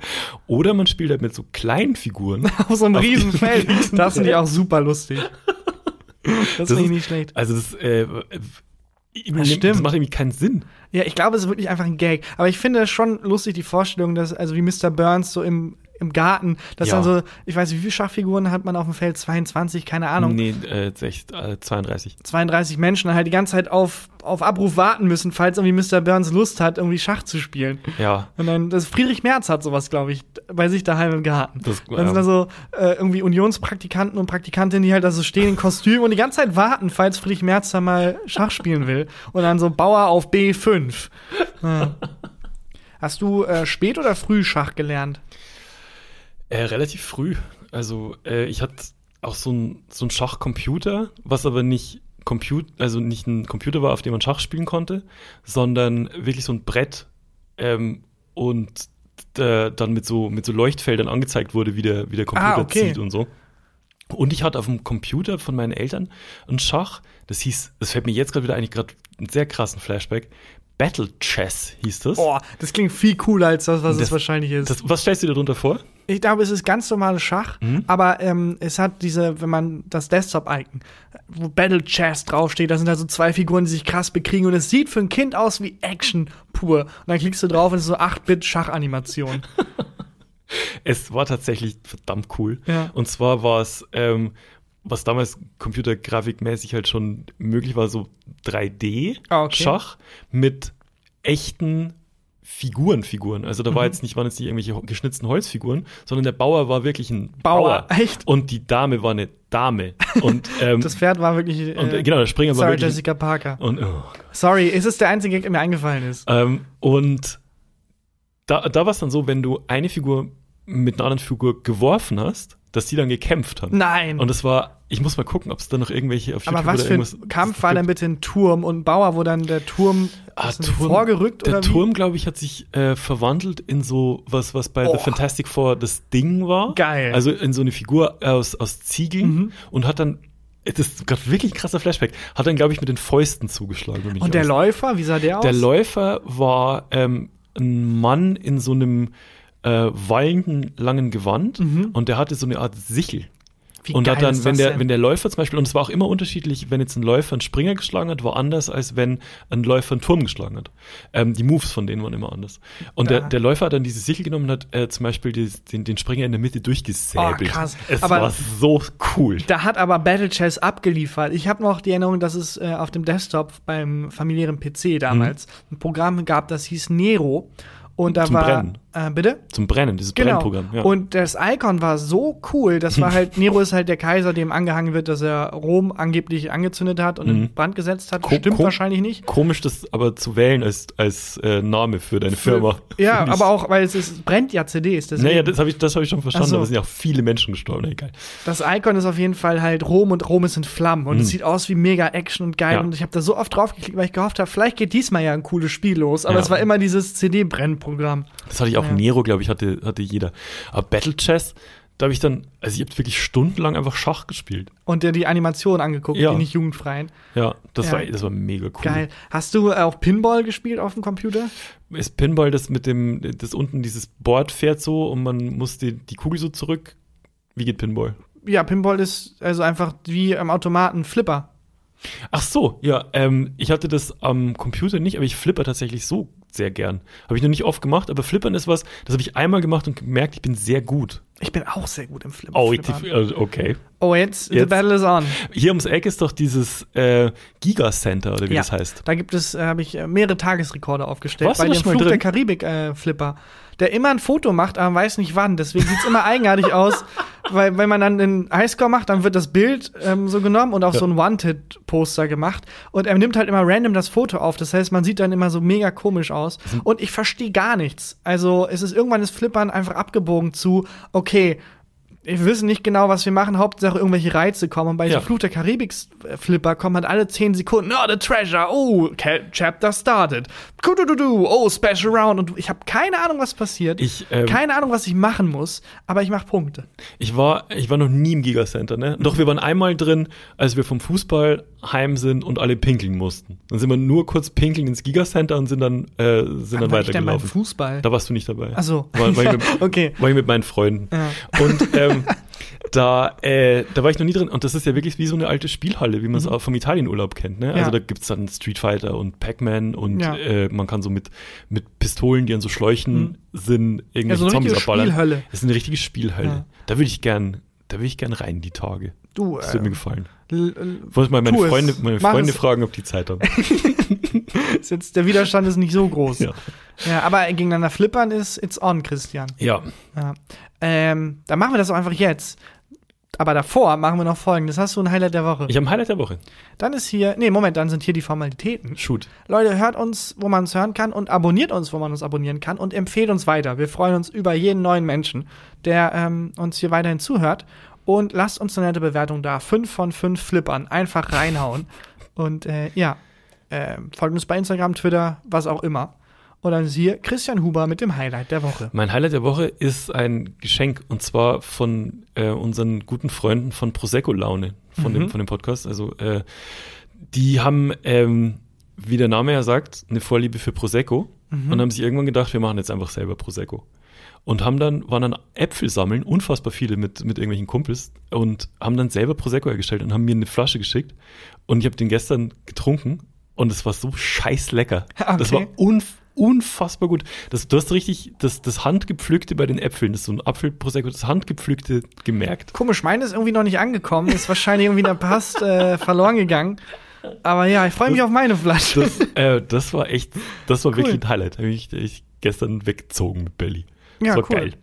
oder man spielt halt mit so kleinen Figuren. Auf so einem Auf riesen Das finde ich auch super lustig. Das, Das finde ich ist- nicht schlecht. Also, das, äh, das, stimmt. macht irgendwie keinen Sinn. Ja, ich glaube, es ist wirklich einfach ein Gag. Aber ich finde es schon lustig, die Vorstellung, dass, also wie Mr. Burns so im, im Garten, dass Ja. dann so, ich weiß nicht, wie viele Schachfiguren hat man auf dem Feld? 22, keine Ahnung. Nee, äh, echt, äh, 32. 32 Menschen halt die ganze Zeit auf, auf Abruf warten müssen, falls irgendwie Mr. Burns Lust hat, irgendwie Schach zu spielen. Ja. Und dann, das Friedrich Merz hat sowas, glaube ich, bei sich daheim im Garten. Das- dann sind da so äh, irgendwie Unionspraktikanten und Praktikantinnen, die halt da so stehen in Kostüm und die ganze Zeit warten, falls Friedrich Merz da mal Schach spielen will. Und dann so Bauer auf B5. Ja. Hast du äh, spät oder früh Schach gelernt? Äh, relativ früh. Also äh, ich hatte auch so ein so ein Schachcomputer, was aber nicht Comput also nicht ein Computer war, auf dem man Schach spielen konnte, sondern wirklich so ein Brett ähm, und äh, dann mit so mit so Leuchtfeldern angezeigt wurde, wie der wie der Computer Ah, okay. zieht und so. Und ich hatte auf dem Computer von meinen Eltern ein Schach, das hieß, das fällt mir jetzt gerade wieder eigentlich gerade einen sehr krassen Flashback. Battle Chess hieß das. Boah, das klingt viel cooler als das, was es Das- wahrscheinlich ist. das was stellst du dir darunter vor? Ich glaube, es ist ganz normales Schach, Mhm. aber ähm, es hat diese, wenn man das Desktop-Icon, wo Battle Chess draufsteht, da sind da so zwei Figuren, die sich krass bekriegen und es sieht für ein Kind aus wie Action pur. Und dann klickst du drauf und es ist so 8-Bit-Schachanimation. Es war tatsächlich verdammt cool. Ja. Und zwar war es, ähm, was damals computergrafikmäßig halt schon möglich war, so 3D-Schach Ah, okay. mit echten Figuren, Figuren. Also da war Mhm. jetzt nicht, waren jetzt nicht irgendwelche geschnitzten Holzfiguren, sondern der Bauer war wirklich ein Bauer, Bauer. echt? Und die Dame war eine Dame. Und, ähm, Das Pferd war wirklich. Äh, und äh, genau, der Springer war Sarah wirklich. Jessica Parker. Und, oh Sorry, es ist der einzige der mir eingefallen ist. Ähm, und da, da war es dann so, wenn du eine Figur mit einer anderen Figur geworfen hast, dass die dann gekämpft haben. Nein. Und es war, ich muss mal gucken, ob es da noch irgendwelche auf aber YouTube was oder für ein Kampf war denn bitte ein Turm und ein Bauer, wo dann der Turm, Ah, Turm- vorgerückt Der oder wie? Turm, glaube ich, hat sich äh, verwandelt in so was, was bei Oh. The Fantastic Four das Ding war. Geil. Mhm. Also in so eine Figur aus, aus Ziegeln und hat dann, das ist gerade wirklich ein krasser Flashback, hat dann, glaube ich, mit den Fäusten zugeschlagen. Und der nicht Läufer, wie sah der aus? Der Läufer war ähm, ein Mann in so einem äh, langen Gewand und der hatte so eine Art Sichel. Mhm. Wie und hat dann, wenn der, denn? wenn der Läufer zum Beispiel, und es war auch immer unterschiedlich, wenn jetzt ein Läufer einen Springer geschlagen hat, war anders, als wenn ein Läufer einen Turm geschlagen hat. Ähm, die Moves von denen waren immer anders. Und der, Ja. der Läufer hat dann diese Sichel genommen und hat äh, zum Beispiel die, den, den Springer in der Mitte durchgesäbelt. Oh, krass. Es Aber- war so cool. Da hat aber Battle Chess abgeliefert. Ich habe noch die Erinnerung, dass es äh, auf dem Desktop beim familiären PC damals ein Programm gab, das hieß Nero. Und da Mhm. Zum war. Brennen. Äh, bitte? Zum Brennen, dieses Genau. Brennprogramm. Ja. Und das Icon war so cool. Das war halt, Nero ist halt der Kaiser, dem angehangen wird, dass er Rom angeblich angezündet hat und in Brand gesetzt hat. Mhm. Ko- Stimmt wahrscheinlich nicht. Komisch, das aber zu wählen als, als äh, Name für deine Firma. Ja, aber auch, weil es ist, brennt ja CDs. Deswegen. Naja, das habe ich, das hab ich schon verstanden, so. aber es sind ja auch viele Menschen gestorben. Egal. Das Icon ist auf jeden Fall halt Rom und Rom ist in Flammen und es sieht aus wie mega Action und geil Mhm. Ja. und ich habe da so oft drauf geklickt, weil ich gehofft habe, vielleicht geht diesmal ja ein cooles Spiel los, aber Ja. es war immer dieses CD-Brennprogramm. Das hatte ich auch Ja. Nero, glaube ich, hatte, hatte jeder. Aber Battle Chess, da habe ich dann, also ich habe wirklich stundenlang einfach Schach gespielt. Und dir die Animation angeguckt, Ja. die nicht jugendfreien. Ja, das, Ja. War, das war mega cool. Geil. Hast du auch Pinball gespielt auf dem Computer? Ist Pinball das mit dem, das unten dieses Board fährt so und man muss die, die Kugel so zurück? Wie geht Pinball? Ja, Pinball ist also einfach wie am Automaten Flipper. Ach so, ja, ähm, ich hatte das am Computer nicht, aber ich flipper tatsächlich so sehr gern. Habe ich noch nicht oft gemacht, aber Flippern ist was, das habe ich einmal gemacht und gemerkt, ich bin sehr gut. Ich bin auch sehr gut im Flipper. Oh, ich, Flippern. also, okay. oh jetzt, the Jetzt- battle is on. Hier ums Eck ist doch dieses äh, Giga Center oder wie Ja. das heißt. Da gibt es, äh, habe ich äh, mehrere Tagesrekorde aufgestellt. Warst bei dem Flug der drin? Karibik äh, Flipper. Der immer ein Foto macht, aber weiß nicht wann. Deswegen sieht's immer eigenartig aus. Weil wenn man dann einen Highscore macht, dann wird das Bild ähm, so genommen und auf Ja. so ein Wanted-Poster gemacht. Und er nimmt halt immer random das Foto auf. Das heißt, man sieht dann immer so mega komisch aus. Und ich verstehe gar nichts. Also es ist irgendwann das Flippern einfach abgebogen zu, okay, okay, wir wissen nicht genau, was wir machen. Hauptsache irgendwelche Reize kommen. Und bei Ja. Fluch der Karibik-Flipper kommen halt alle 10 Sekunden, oh, the treasure, oh, chapter started. Kudududu, oh, special round. Und ich habe keine Ahnung, was passiert. Ich, ähm, keine Ahnung, was ich machen muss. Aber ich mache Punkte. Ich war, ich war noch nie im Giga Center, ne? Doch wir waren einmal drin, als wir vom Fußball heim sind und alle pinkeln mussten. Dann sind wir nur kurz pinkeln ins Giga Center und sind dann, äh, sind dann war ich denn beim weitergelaufen. Fußball? Da warst du nicht dabei. Ach so. War, war, ich mit, Okay. war ich mit meinen Freunden. Ja. Und ähm, da, äh, da war ich noch nie drin. Und das ist ja wirklich wie so eine alte Spielhalle, wie man es auch vom Italienurlaub kennt. Ne? Mhm. Ja. Also da gibt's dann Street Fighter und Pac-Man und Ja. äh, man kann so mit, mit Pistolen, die an so Schläuchen sind, irgendwelche Ja, so Zombies abballern. Das ist eine richtige Spielhölle. Ja. Da würde ich gern, da würde ich gern rein die Tage. Du, Das würde mir äh, gefallen. wollte mal meine. Freunde, meine Mach Freunde es. fragen, ob die Zeit haben. jetzt, der Widerstand ist nicht so groß. Ja. Ja, aber gegeneinander flippern ist it's on, Christian. ja. Ja. Ähm, dann machen wir das auch einfach jetzt. Aber davor machen wir noch folgendes. Hast du ein Highlight der Woche? Ich habe ein Highlight der Woche. Dann ist hier, nee, Moment, dann sind hier die Formalitäten. Shoot. Leute, hört uns, wo man uns hören kann und abonniert uns, wo man uns abonnieren kann und empfehlt uns weiter. Wir freuen uns über jeden neuen Menschen, der ähm, uns hier weiterhin zuhört. Und lasst uns eine nette Bewertung da. Fünf von fünf Flippern. Einfach reinhauen. Und äh, ja, äh, folgt uns bei Instagram, Twitter, was auch immer. Und dann hier Christian Huber mit dem Highlight der Woche. Mein Highlight der Woche ist ein Geschenk und zwar von äh, unseren guten Freunden von Prosecco Laune, von, Mhm. dem, von dem Podcast. Also äh, die haben, ähm, wie der Name ja sagt, eine Vorliebe für Prosecco Mhm. und haben sich irgendwann gedacht, wir machen jetzt einfach selber Prosecco. Und haben dann, waren dann Äpfel sammeln, unfassbar viele mit, mit irgendwelchen Kumpels und haben dann selber Prosecco hergestellt und haben mir eine Flasche geschickt. Und ich habe den gestern getrunken und es war so scheiß lecker. Das war Okay. Unf unfassbar gut. Das, du hast richtig das, das Handgepflückte bei den Äpfeln, das ist so ein Apfelprosecco, das Handgepflückte gemerkt. Komisch, meine ist irgendwie noch nicht angekommen. Ist wahrscheinlich irgendwie in der Post äh, verloren gegangen. Aber ja, ich freue mich Das- auf meine Flasche. Das, äh, das war echt, das war Cool. wirklich ein Highlight. Habe ich, ich gestern weggezogen mit Belly. Ja, war cool. geil.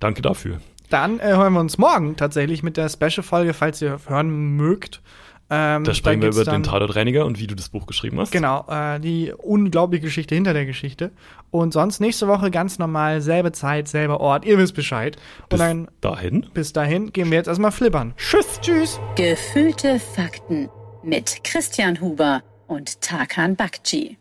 Danke dafür. Dann äh, hören wir uns morgen tatsächlich mit der Special-Folge, falls ihr hören mögt. Ähm, Da sprechen wir geht's über dann- den Tatortreiniger und wie du das Buch geschrieben hast. Genau, äh, die unglaubliche Geschichte hinter der Geschichte. Und sonst nächste Woche ganz normal, selbe Zeit, selber Ort. Ihr wisst Bescheid. Und Bis dann dahin. bis dahin gehen wir jetzt erstmal flippern. Tschüss. Tschüss. Gefühlte Fakten mit Christian Huber und Tarkan Bakci.